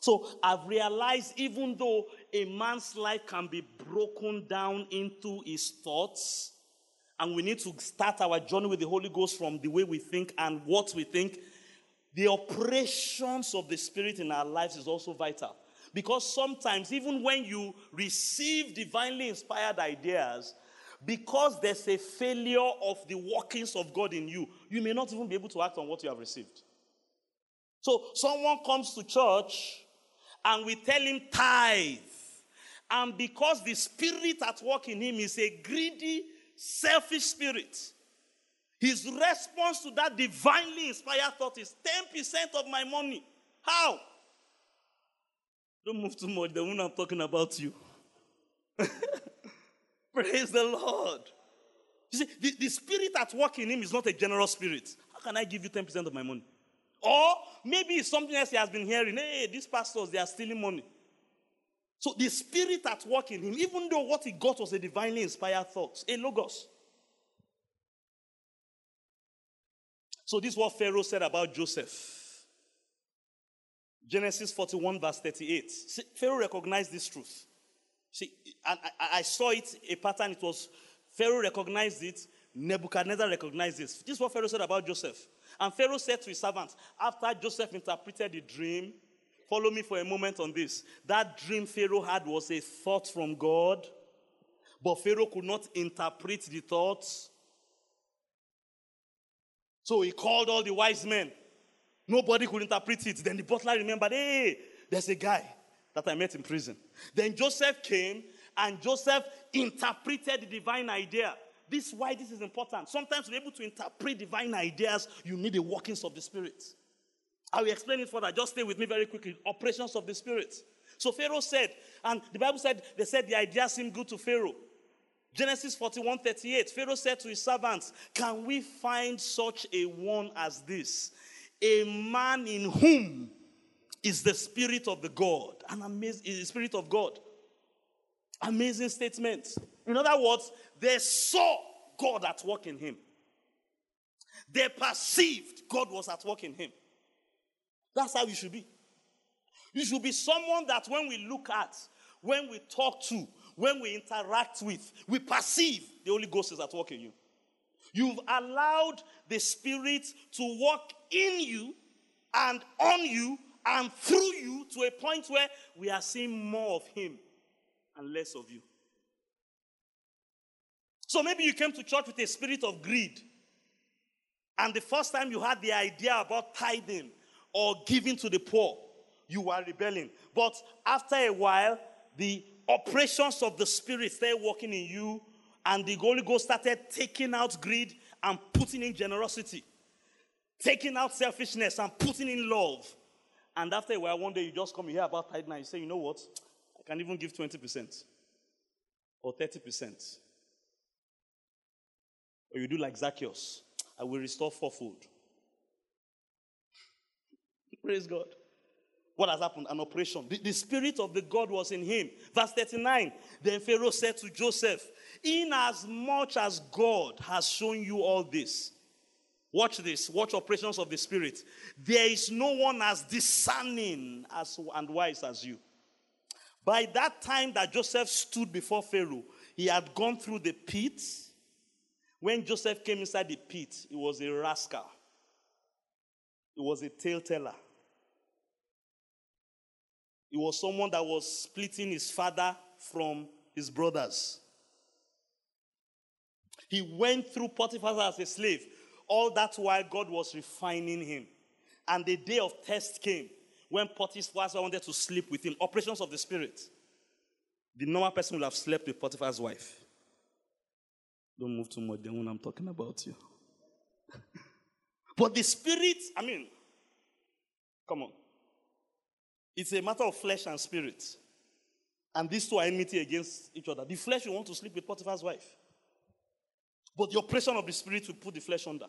So I've realized even though a man's life can be broken down into his thoughts, and we need to start our journey with the Holy Ghost from the way we think and what we think, the operations of the Spirit in our lives is also vital. Because sometimes, even when you receive divinely inspired ideas, because there's a failure of the workings of God in you, you may not even be able to act on what you have received. So, someone comes to church and we tell him tithe. And because the spirit at work in him is a greedy, selfish spirit, his response to that divinely inspired thought is 10% of my money. How? Don't move too much. The one I'm talking about you. [laughs] Praise the Lord. You see, the, the spirit at work in him is not a general spirit. How can I give you 10% of my money? Or maybe it's something else he has been hearing. Hey, these pastors, they are stealing money. So the spirit at work in him, even though what he got was a divinely inspired thought, a logos. So this is what Pharaoh said about Joseph. Genesis 41, verse 38. See, Pharaoh recognized this truth. See, I, I, I saw it, a pattern. It was Pharaoh recognized it, Nebuchadnezzar recognized this. This is what Pharaoh said about Joseph. And Pharaoh said to his servants, after Joseph interpreted the dream, follow me for a moment on this. That dream Pharaoh had was a thought from God, but Pharaoh could not interpret the thoughts. So he called all the wise men. Nobody could interpret it. Then the butler remembered, hey, there's a guy that I met in prison. Then Joseph came and Joseph interpreted the divine idea. This is why this is important. Sometimes to be able to interpret divine ideas, you need the workings of the Spirit. I will explain it further. Just stay with me very quickly. Operations of the Spirit. So Pharaoh said, and the Bible said, they said the idea seemed good to Pharaoh. Genesis 41 38. Pharaoh said to his servants, Can we find such a one as this? A man in whom is the Spirit of the God. An amazing Spirit of God. Amazing statement. In other words, they saw God at work in him. They perceived God was at work in him. That's how you should be. You should be someone that when we look at, when we talk to, when we interact with, we perceive the Holy Ghost is at work in you. You've allowed the Spirit to work in you and on you and through you to a point where we are seeing more of Him and less of you. So maybe you came to church with a spirit of greed. And the first time you had the idea about tithing or giving to the poor, you were rebelling. But after a while, the operations of the Spirit started working in you, and the Holy Ghost started taking out greed and putting in generosity, taking out selfishness and putting in love. And after a while, one day you just come, here about tithing, and you say, you know what? I can even give 20% or 30%. Or you do like Zacchaeus, I will restore fourfold. Praise God. What has happened? An operation. The, the, spirit of the God was in him. Verse 39. Then Pharaoh said to Joseph, In as much as God has shown you all this, watch this, watch operations of the spirit. There is no one as discerning as and wise as you. By that time that Joseph stood before Pharaoh, he had gone through the pit when Joseph came inside the pit, he was a rascal, he was a tale teller. He was someone that was splitting his father from his brothers. He went through Potiphar as a slave. All that while God was refining him. And the day of test came when Potiphar's wife wanted to sleep with him. Operations of the Spirit. The normal person would have slept with Potiphar's wife. Don't move too much then when I'm talking about you. [laughs] but the Spirit, I mean, come on. It's a matter of flesh and spirit. And these two are enmity against each other. The flesh will want to sleep with Potiphar's wife. But the oppression of the spirit will put the flesh under.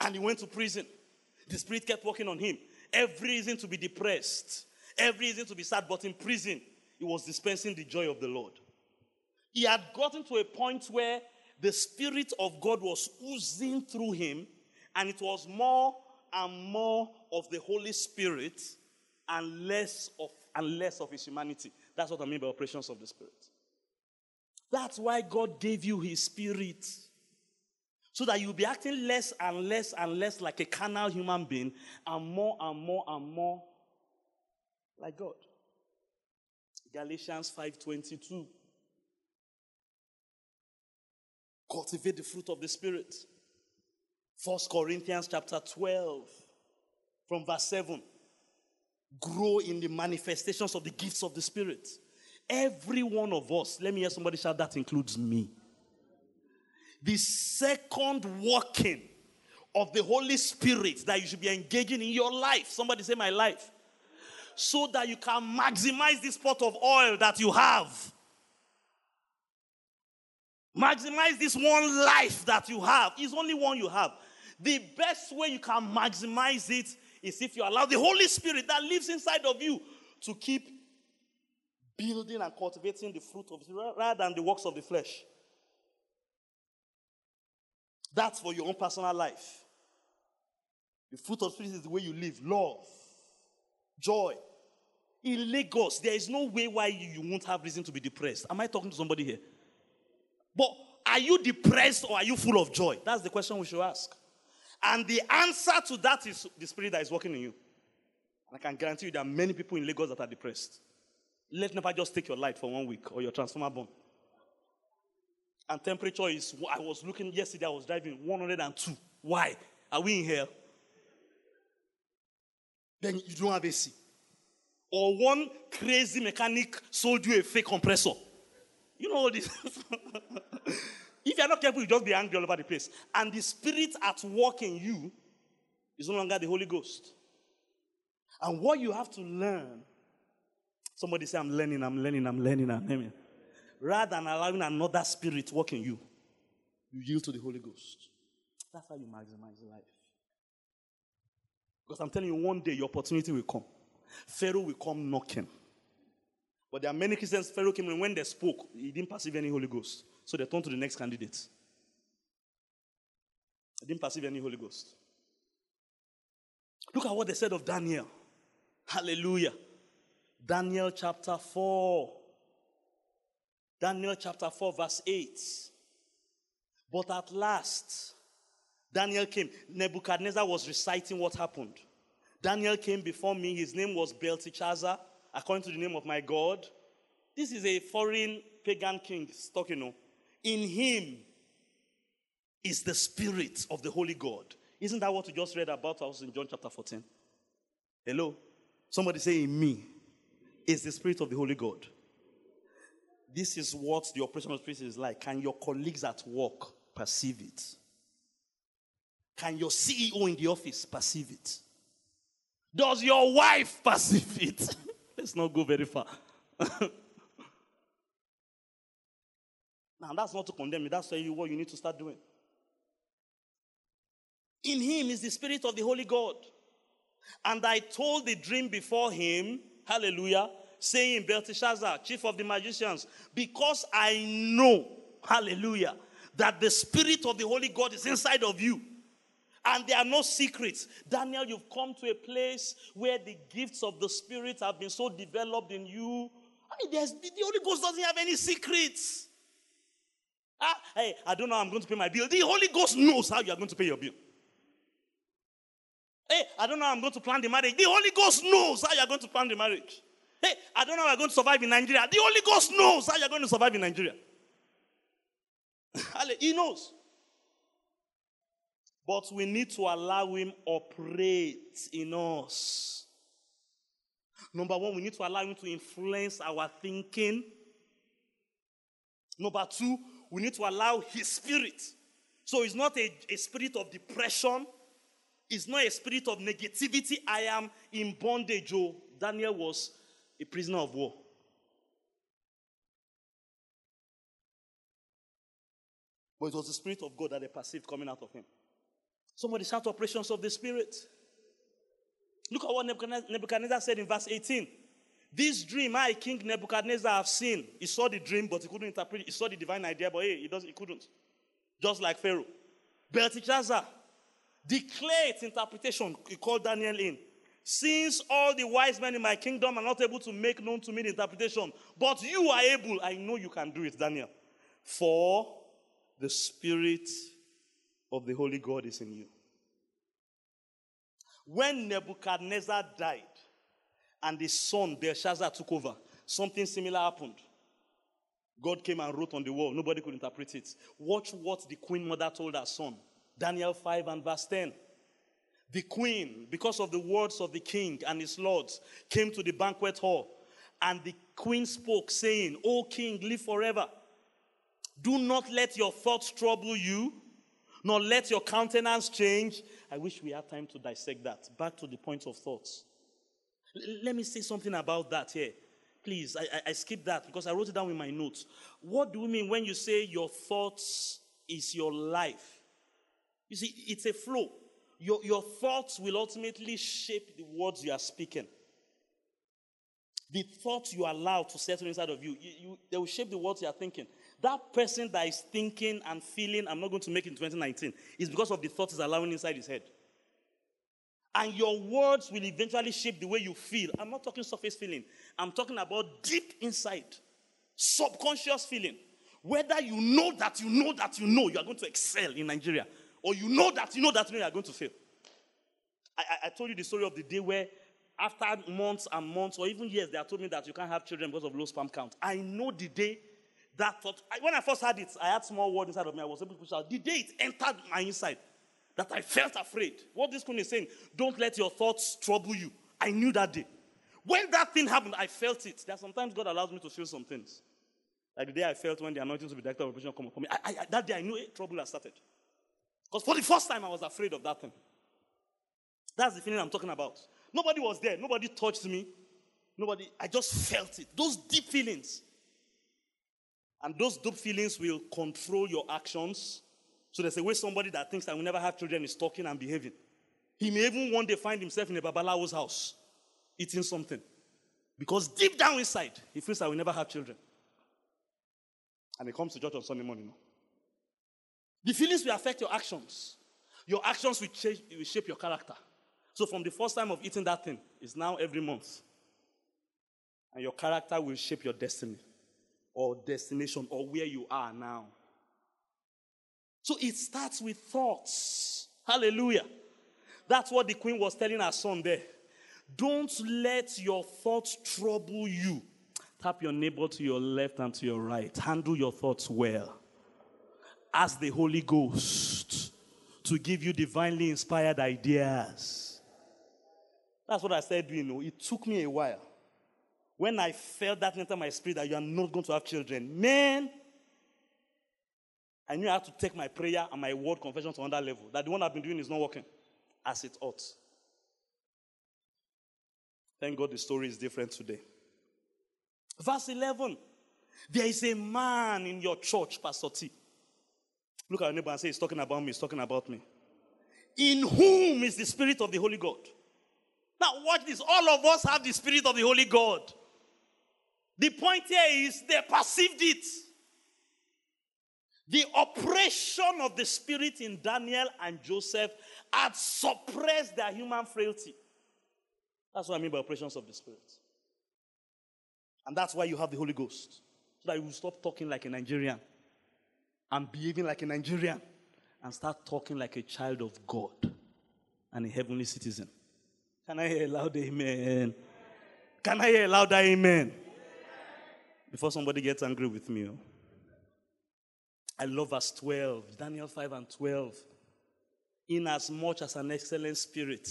And he went to prison. The spirit kept working on him. Every reason to be depressed, every reason to be sad, but in prison, he was dispensing the joy of the Lord. He had gotten to a point where the Spirit of God was oozing through him, and it was more and more of the Holy Spirit and less of and less of his humanity. That's what I mean by operations of the Spirit. That's why God gave you his spirit. So that you'll be acting less and less and less like a carnal human being and more and more and more like God. Galatians 5:22. Cultivate the fruit of the spirit. First Corinthians chapter 12 from verse 7. Grow in the manifestations of the gifts of the spirit. Every one of us, let me hear somebody shout, that includes me. The second working of the Holy Spirit that you should be engaging in your life. Somebody say, My life. So that you can maximize this pot of oil that you have. Maximize this one life that you have. It's only one you have. The best way you can maximize it is if you allow the Holy Spirit that lives inside of you to keep building and cultivating the fruit of the rather than the works of the flesh. That's for your own personal life. The fruit of spirit is the way you live love, joy. In Lagos, there is no way why you won't have reason to be depressed. Am I talking to somebody here? But are you depressed or are you full of joy? That's the question we should ask. And the answer to that is the spirit that is working in you. And I can guarantee you there are many people in Lagos that are depressed. Let never just take your light for one week or your transformer bomb. And temperature is, I was looking yesterday, I was driving 102. Why? Are we in here? Then you don't have AC. Or one crazy mechanic sold you a fake compressor. You know all this. [laughs] if you're not careful, you just be angry all over the place. And the spirit at work in you is no longer the Holy Ghost. And what you have to learn Somebody say, I'm learning, I'm learning, I'm learning, I'm learning. Rather than allowing another spirit work in you, you yield to the Holy Ghost. That's how you maximize life. Because I'm telling you, one day your opportunity will come. Pharaoh will come knocking. But there are many Christians, Pharaoh came and when they spoke, he didn't perceive any Holy Ghost. So they turned to the next candidate. They didn't perceive any Holy Ghost. Look at what they said of Daniel. Hallelujah. Daniel chapter 4. Daniel chapter 4, verse 8. But at last, Daniel came. Nebuchadnezzar was reciting what happened. Daniel came before me. His name was Belteshazzar, according to the name of my God. This is a foreign pagan king talking. You know. In him is the spirit of the Holy God. Isn't that what we just read about us in John chapter 14? Hello? Somebody say, In me is the Spirit of the Holy God. This is what the operational spirit is like. Can your colleagues at work perceive it? Can your CEO in the office perceive it? Does your wife perceive it? [laughs] Let's not go very far. [laughs] now, that's not to condemn you, that's what you need to start doing. In him is the Spirit of the Holy God. And I told the dream before him Hallelujah. Saying, Belteshazzar, chief of the magicians, because I know, hallelujah, that the spirit of the Holy God is inside of you. And there are no secrets. Daniel, you've come to a place where the gifts of the Spirit have been so developed in you. I mean, the Holy Ghost doesn't have any secrets. Ah, hey, I don't know how I'm going to pay my bill. The Holy Ghost knows how you are going to pay your bill. Hey, I don't know how I'm going to plan the marriage. The Holy Ghost knows how you're going to plan the marriage. Hey, I don't know how I'm going to survive in Nigeria. The Holy Ghost knows how you're going to survive in Nigeria. [laughs] he knows. But we need to allow him operate in us. Number one, we need to allow him to influence our thinking. Number two, we need to allow his spirit. So it's not a, a spirit of depression, it's not a spirit of negativity. I am in bondage. Oh, Daniel was a prisoner of war. But it was the Spirit of God that they perceived coming out of him. Somebody shout operations of the Spirit. Look at what Nebuchadnezzar said in verse 18. This dream I, King Nebuchadnezzar, have seen. He saw the dream, but he couldn't interpret it. He saw the divine idea, but hey, he, doesn't, he couldn't. Just like Pharaoh. Belteshazzar declare its interpretation. He called Daniel in. Since all the wise men in my kingdom are not able to make known to me the interpretation, but you are able, I know you can do it, Daniel. For the Spirit of the Holy God is in you. When Nebuchadnezzar died and the son Belshazzar took over, something similar happened. God came and wrote on the wall. Nobody could interpret it. Watch what the queen mother told her son. Daniel 5 and verse 10. The queen, because of the words of the king and his lords, came to the banquet hall. And the queen spoke, saying, O king, live forever. Do not let your thoughts trouble you, nor let your countenance change. I wish we had time to dissect that. Back to the point of thoughts. Let me say something about that here. Please, I, I, I skipped that because I wrote it down in my notes. What do you mean when you say your thoughts is your life? You see, it's a flow. Your, your thoughts will ultimately shape the words you are speaking. The thoughts you allow to settle inside of you, you, you they will shape the words you are thinking. That person that is thinking and feeling, I'm not going to make it in 2019, is because of the thoughts he's allowing inside his head. And your words will eventually shape the way you feel. I'm not talking surface feeling, I'm talking about deep inside, subconscious feeling. Whether you know that you know that you know you are going to excel in Nigeria, or you know that you know that you, know you are going to fail. I, I, I told you the story of the day where after months and months, or even years, they have told me that you can't have children because of low sperm count. I know the day that thought, I, when I first had it, I had small word inside of me. I was able to push out. The day it entered my inside, that I felt afraid. What this queen is saying, don't let your thoughts trouble you. I knew that day. When that thing happened, I felt it. That sometimes God allows me to feel some things. Like the day I felt when the anointing to be director of operation come upon me. I, I, that day I knew it, trouble had started. Because for the first time I was afraid of that thing. That's the feeling I'm talking about. Nobody was there. Nobody touched me. Nobody. I just felt it. Those deep feelings. And those deep feelings will control your actions. So there's a way somebody that thinks that will never have children is talking and behaving. He may even one day find himself in a Babalawo's house eating something. Because deep down inside, he feels that will never have children. And he comes to church on Sunday morning. The feelings will affect your actions. Your actions will, change, will shape your character. So from the first time of eating that thing, it's now every month. And your character will shape your destiny or destination or where you are now. So it starts with thoughts. Hallelujah. That's what the queen was telling her son there. Don't let your thoughts trouble you. Tap your neighbor to your left and to your right. Handle your thoughts well. Ask the Holy Ghost to give you divinely inspired ideas. That's what I said, you know. It took me a while. When I felt that enter my spirit that you are not going to have children, man, I knew I had to take my prayer and my word confession to another level. That the one I've been doing is not working as it ought. Thank God the story is different today. Verse 11. There is a man in your church, Pastor T. Look at your neighbor and say, He's talking about me, he's talking about me. In whom is the Spirit of the Holy God? Now, watch this. All of us have the Spirit of the Holy God. The point here is they perceived it. The operation of the Spirit in Daniel and Joseph had suppressed their human frailty. That's what I mean by operations of the Spirit. And that's why you have the Holy Ghost. So that you will stop talking like a Nigerian and behaving like a Nigerian and start talking like a child of God and a heavenly citizen. Can I hear a loud amen? Can I hear a louder amen? Before somebody gets angry with me. Oh. I love verse 12, Daniel 5 and 12. in as much as an excellent spirit,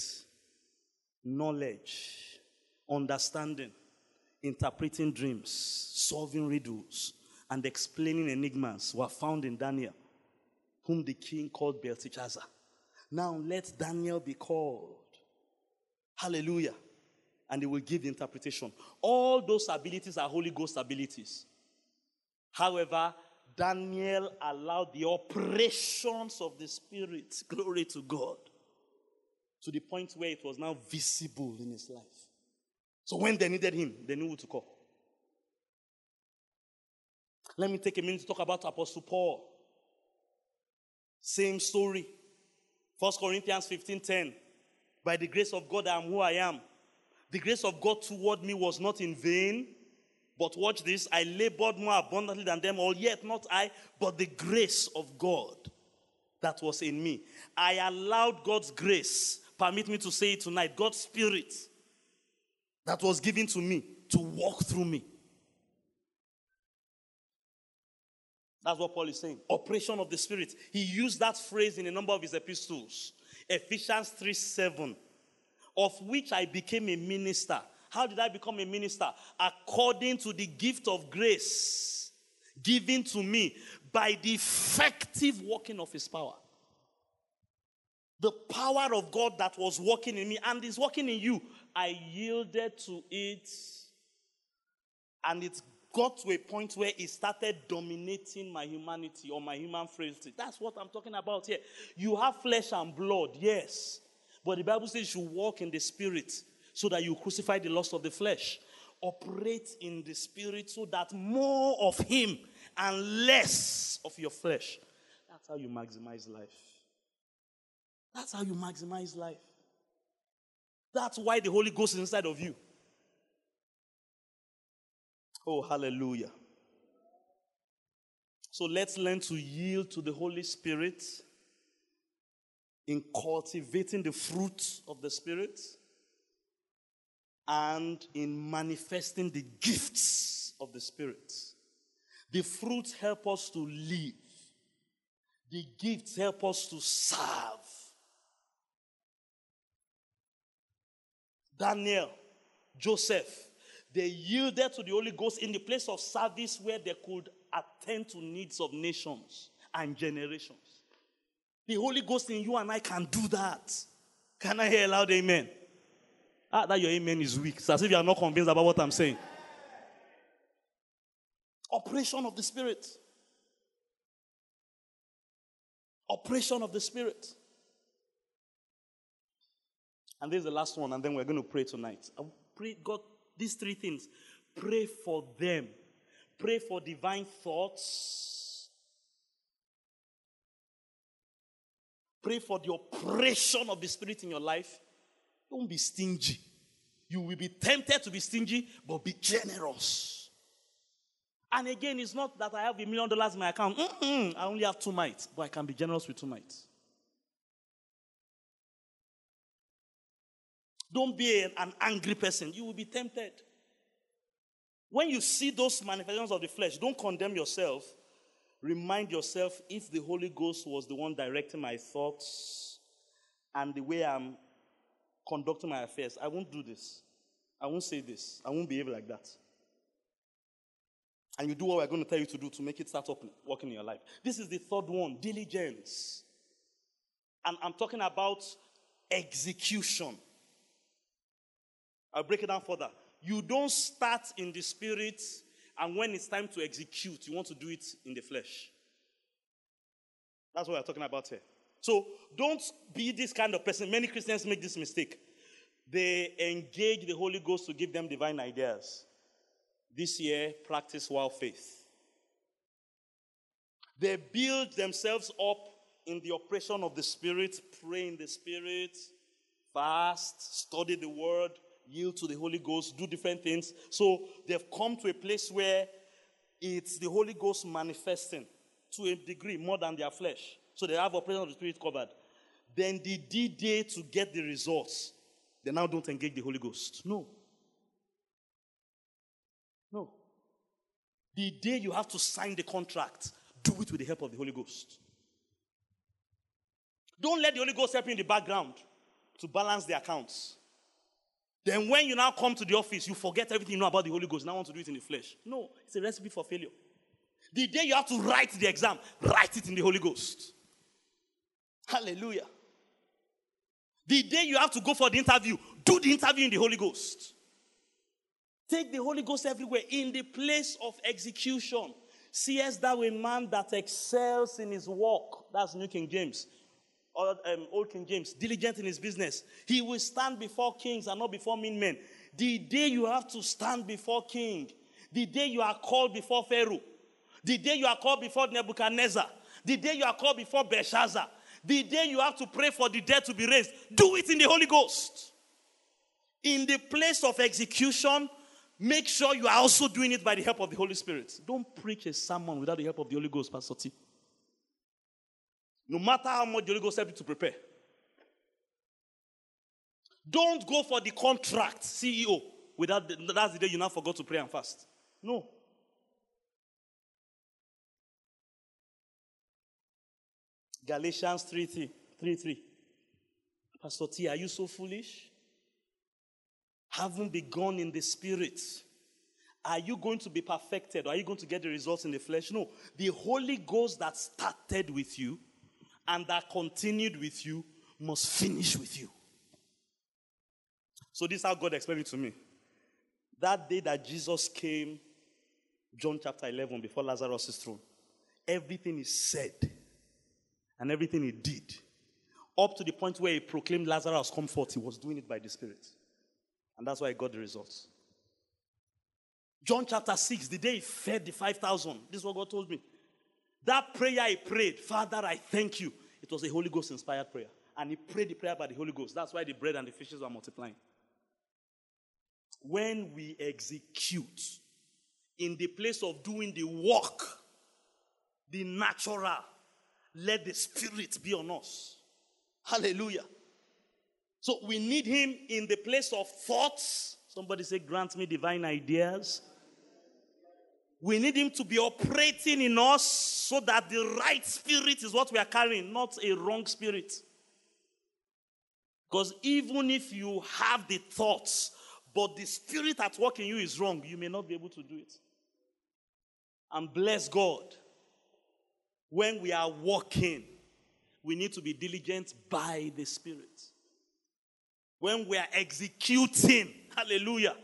knowledge, understanding, interpreting dreams, solving riddles, and explaining enigmas were found in Daniel, whom the king called Belteshazzar. Now let Daniel be called. Hallelujah. And he will give the interpretation. All those abilities are Holy Ghost abilities. However, Daniel allowed the operations of the Spirit, glory to God, to the point where it was now visible in his life. So when they needed him, they knew who to call. Let me take a minute to talk about Apostle Paul. Same story. 1 Corinthians 15:10. By the grace of God, I am who I am. The grace of God toward me was not in vain. But watch this I labored more abundantly than them all, yet not I, but the grace of God that was in me. I allowed God's grace, permit me to say it tonight, God's spirit that was given to me to walk through me. That's what Paul is saying. Operation of the Spirit. He used that phrase in a number of his epistles. Ephesians 3 7, of which I became a minister. How did I become a minister? According to the gift of grace given to me by the effective working of his power. The power of God that was working in me and is working in you. I yielded to it, and it got to a point where it started dominating my humanity or my human frailty. That's what I'm talking about here. You have flesh and blood, yes, but the Bible says you walk in the spirit so that you crucify the lust of the flesh. Operate in the spirit so that more of Him and less of your flesh. That's how you maximize life. That's how you maximize life. That's why the Holy Ghost is inside of you. Oh, hallelujah. So let's learn to yield to the Holy Spirit in cultivating the fruit of the Spirit and in manifesting the gifts of the Spirit. The fruits help us to live, the gifts help us to serve. Daniel, Joseph, they yielded to the Holy Ghost in the place of service where they could attend to needs of nations and generations. The Holy Ghost in you and I can do that. Can I hear a loud amen? Ah, that your amen is weak. It's as if you are not convinced about what I'm saying. Operation of the Spirit. Operation of the Spirit. And this is the last one, and then we're going to pray tonight. I pray God these three things. Pray for them. Pray for divine thoughts. Pray for the operation of the Spirit in your life. Don't be stingy. You will be tempted to be stingy, but be generous. And again, it's not that I have a million dollars in my account. Mm-mm, I only have two mites, but I can be generous with two mites. Don't be an angry person. You will be tempted. When you see those manifestations of the flesh, don't condemn yourself. Remind yourself if the Holy Ghost was the one directing my thoughts and the way I'm conducting my affairs, I won't do this. I won't say this. I won't behave like that. And you do what we're going to tell you to do to make it start up working in your life. This is the third one diligence. And I'm talking about execution. I'll break it down further. You don't start in the spirit, and when it's time to execute, you want to do it in the flesh. That's what we're talking about here. So don't be this kind of person. Many Christians make this mistake. They engage the Holy Ghost to give them divine ideas. This year, practice wild faith. They build themselves up in the operation of the Spirit, pray in the Spirit, fast, study the Word, yield to the Holy Ghost, do different things. So they've come to a place where it's the Holy Ghost manifesting to a degree more than their flesh. So they have operation of the Spirit covered. Then the D day to get the results, they now don't engage the Holy Ghost. No. No. The day you have to sign the contract, do it with the help of the Holy Ghost. Don't let the Holy Ghost help you in the background to balance the accounts. Then when you now come to the office, you forget everything you know about the Holy Ghost. Now want to do it in the flesh. No, it's a recipe for failure. The day you have to write the exam, write it in the Holy Ghost. Hallelujah. The day you have to go for the interview, do the interview in the Holy Ghost. Take the Holy Ghost everywhere in the place of execution. Seest thou a man that excels in his work? That's New King James. Or um, Old King James. Diligent in his business. He will stand before kings and not before mean men. The day you have to stand before king, the day you are called before Pharaoh, the day you are called before Nebuchadnezzar, the day you are called before Belshazzar, the day you have to pray for the dead to be raised, do it in the Holy Ghost. In the place of execution, make sure you are also doing it by the help of the Holy Spirit. Don't preach a sermon without the help of the Holy Ghost, Pastor T. No matter how much the Holy Ghost helps you to prepare. Don't go for the contract CEO without the, that's the day you now forgot to pray and fast. No. Galatians 3 3. 3, 3. Pastor T, are you so foolish? Haven't begun in the spirit. Are you going to be perfected? Or are you going to get the results in the flesh? No. The Holy Ghost that started with you and that continued with you must finish with you. So, this is how God explained it to me. That day that Jesus came, John chapter 11, before Lazarus' throne, everything is said and everything he did, up to the point where he proclaimed Lazarus come forth, he was doing it by the Spirit. And that's why he got the results. John chapter 6, the day he fed the 5,000, this is what God told me. That prayer he prayed, Father, I thank you. It was a Holy Ghost inspired prayer. And he prayed the prayer by the Holy Ghost. That's why the bread and the fishes were multiplying. When we execute in the place of doing the work, the natural, let the Spirit be on us. Hallelujah. So we need Him in the place of thoughts. Somebody say, Grant me divine ideas. We need Him to be operating in us so that the right spirit is what we are carrying, not a wrong spirit. Because even if you have the thoughts, but the spirit at work in you is wrong, you may not be able to do it. And bless God when we are walking, we need to be diligent by the Spirit. When we are executing, hallelujah,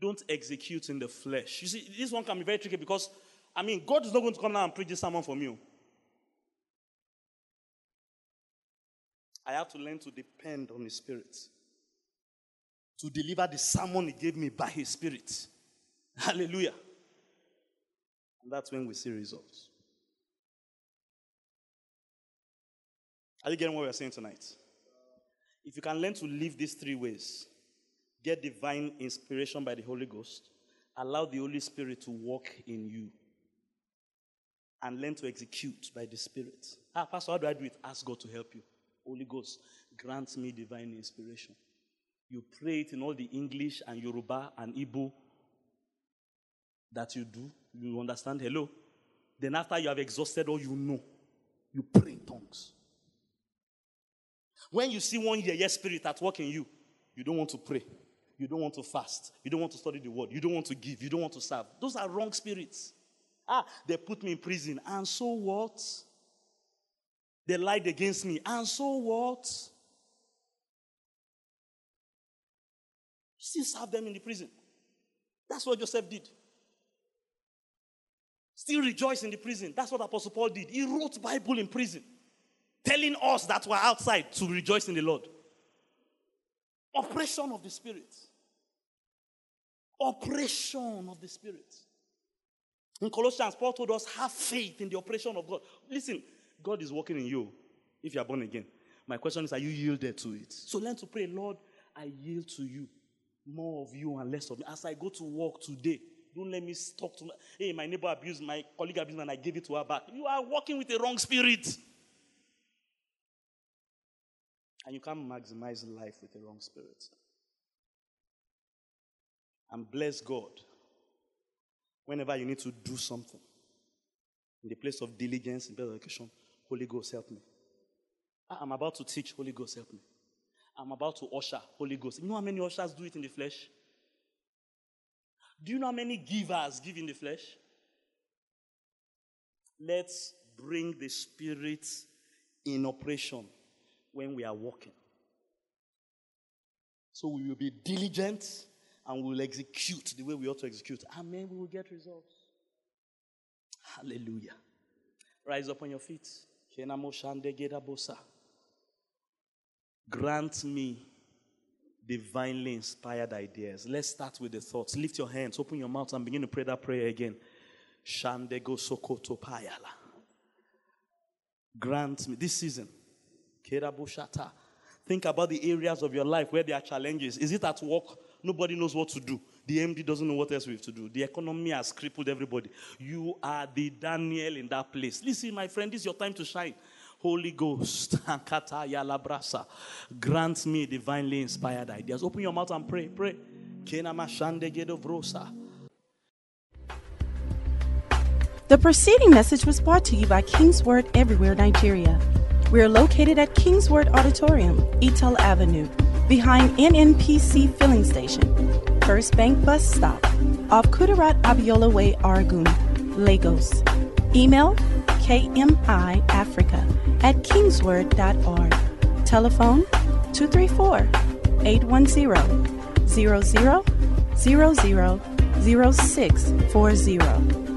don't execute in the flesh. You see, this one can be very tricky because, I mean, God is not going to come now and preach this sermon for me. Oh. I have to learn to depend on His Spirit to deliver the sermon He gave me by His Spirit. Hallelujah. And that's when we see results. Are you getting what we're saying tonight? If you can learn to live these three ways, get divine inspiration by the Holy Ghost, allow the Holy Spirit to work in you, and learn to execute by the Spirit. Ah, Pastor, how do I do it? Ask God to help you. Holy Ghost, grant me divine inspiration. You pray it in all the English and Yoruba and Igbo that you do. You understand? Hello? Then, after you have exhausted all you know, you pray in tongues. When you see one year spirit at work in you, you don't want to pray. You don't want to fast. You don't want to study the word. You don't want to give. You don't want to serve. Those are wrong spirits. Ah, they put me in prison. And so what? They lied against me. And so what? Still serve them in the prison. That's what Joseph did. Still rejoice in the prison. That's what Apostle Paul did. He wrote Bible in prison telling us that we're outside to rejoice in the Lord. Operation of the Spirit. Operation of the Spirit. In Colossians, Paul told us, have faith in the operation of God. Listen, God is working in you if you are born again. My question is, are you yielded to it? So learn to pray, Lord, I yield to you. More of you and less of me. As I go to work today, don't let me talk to my, hey, my neighbor abused, my colleague abused, and I gave it to her back. You are working with the wrong spirit. And you can't maximize life with the wrong spirit. And bless God whenever you need to do something. In the place of diligence, in education, Holy Ghost, help me. Ah, I'm about to teach, Holy Ghost, help me. I'm about to usher, Holy Ghost. You know how many ushers do it in the flesh? Do you know how many givers give in the flesh? Let's bring the Spirit in operation when we are walking. So we will be diligent and we will execute the way we ought to execute. Amen. We will get results. Hallelujah. Rise up on your feet. Grant me divinely inspired ideas. Let's start with the thoughts. Lift your hands, open your mouth, and begin to pray that prayer again. Shandego Sokoto Payala. Grant me this season. Kerabushata. Think about the areas of your life where there are challenges. Is it at work? Nobody knows what to do. The MD doesn't know what else we have to do. The economy has crippled everybody. You are the Daniel in that place. Listen, my friend, this is your time to shine. Holy Ghost, [laughs] grant me divinely inspired ideas. Open your mouth and pray. Pray. The preceding message was brought to you by Kingsword Everywhere Nigeria. We are located at Kingsword Auditorium, Etal Avenue, behind NNPC Filling Station, First Bank Bus Stop, off Kudirat Abiola Way, Oregun, Lagos. Email kmiafrica at kingsword.org. Telephone 234 810 00 00 0640.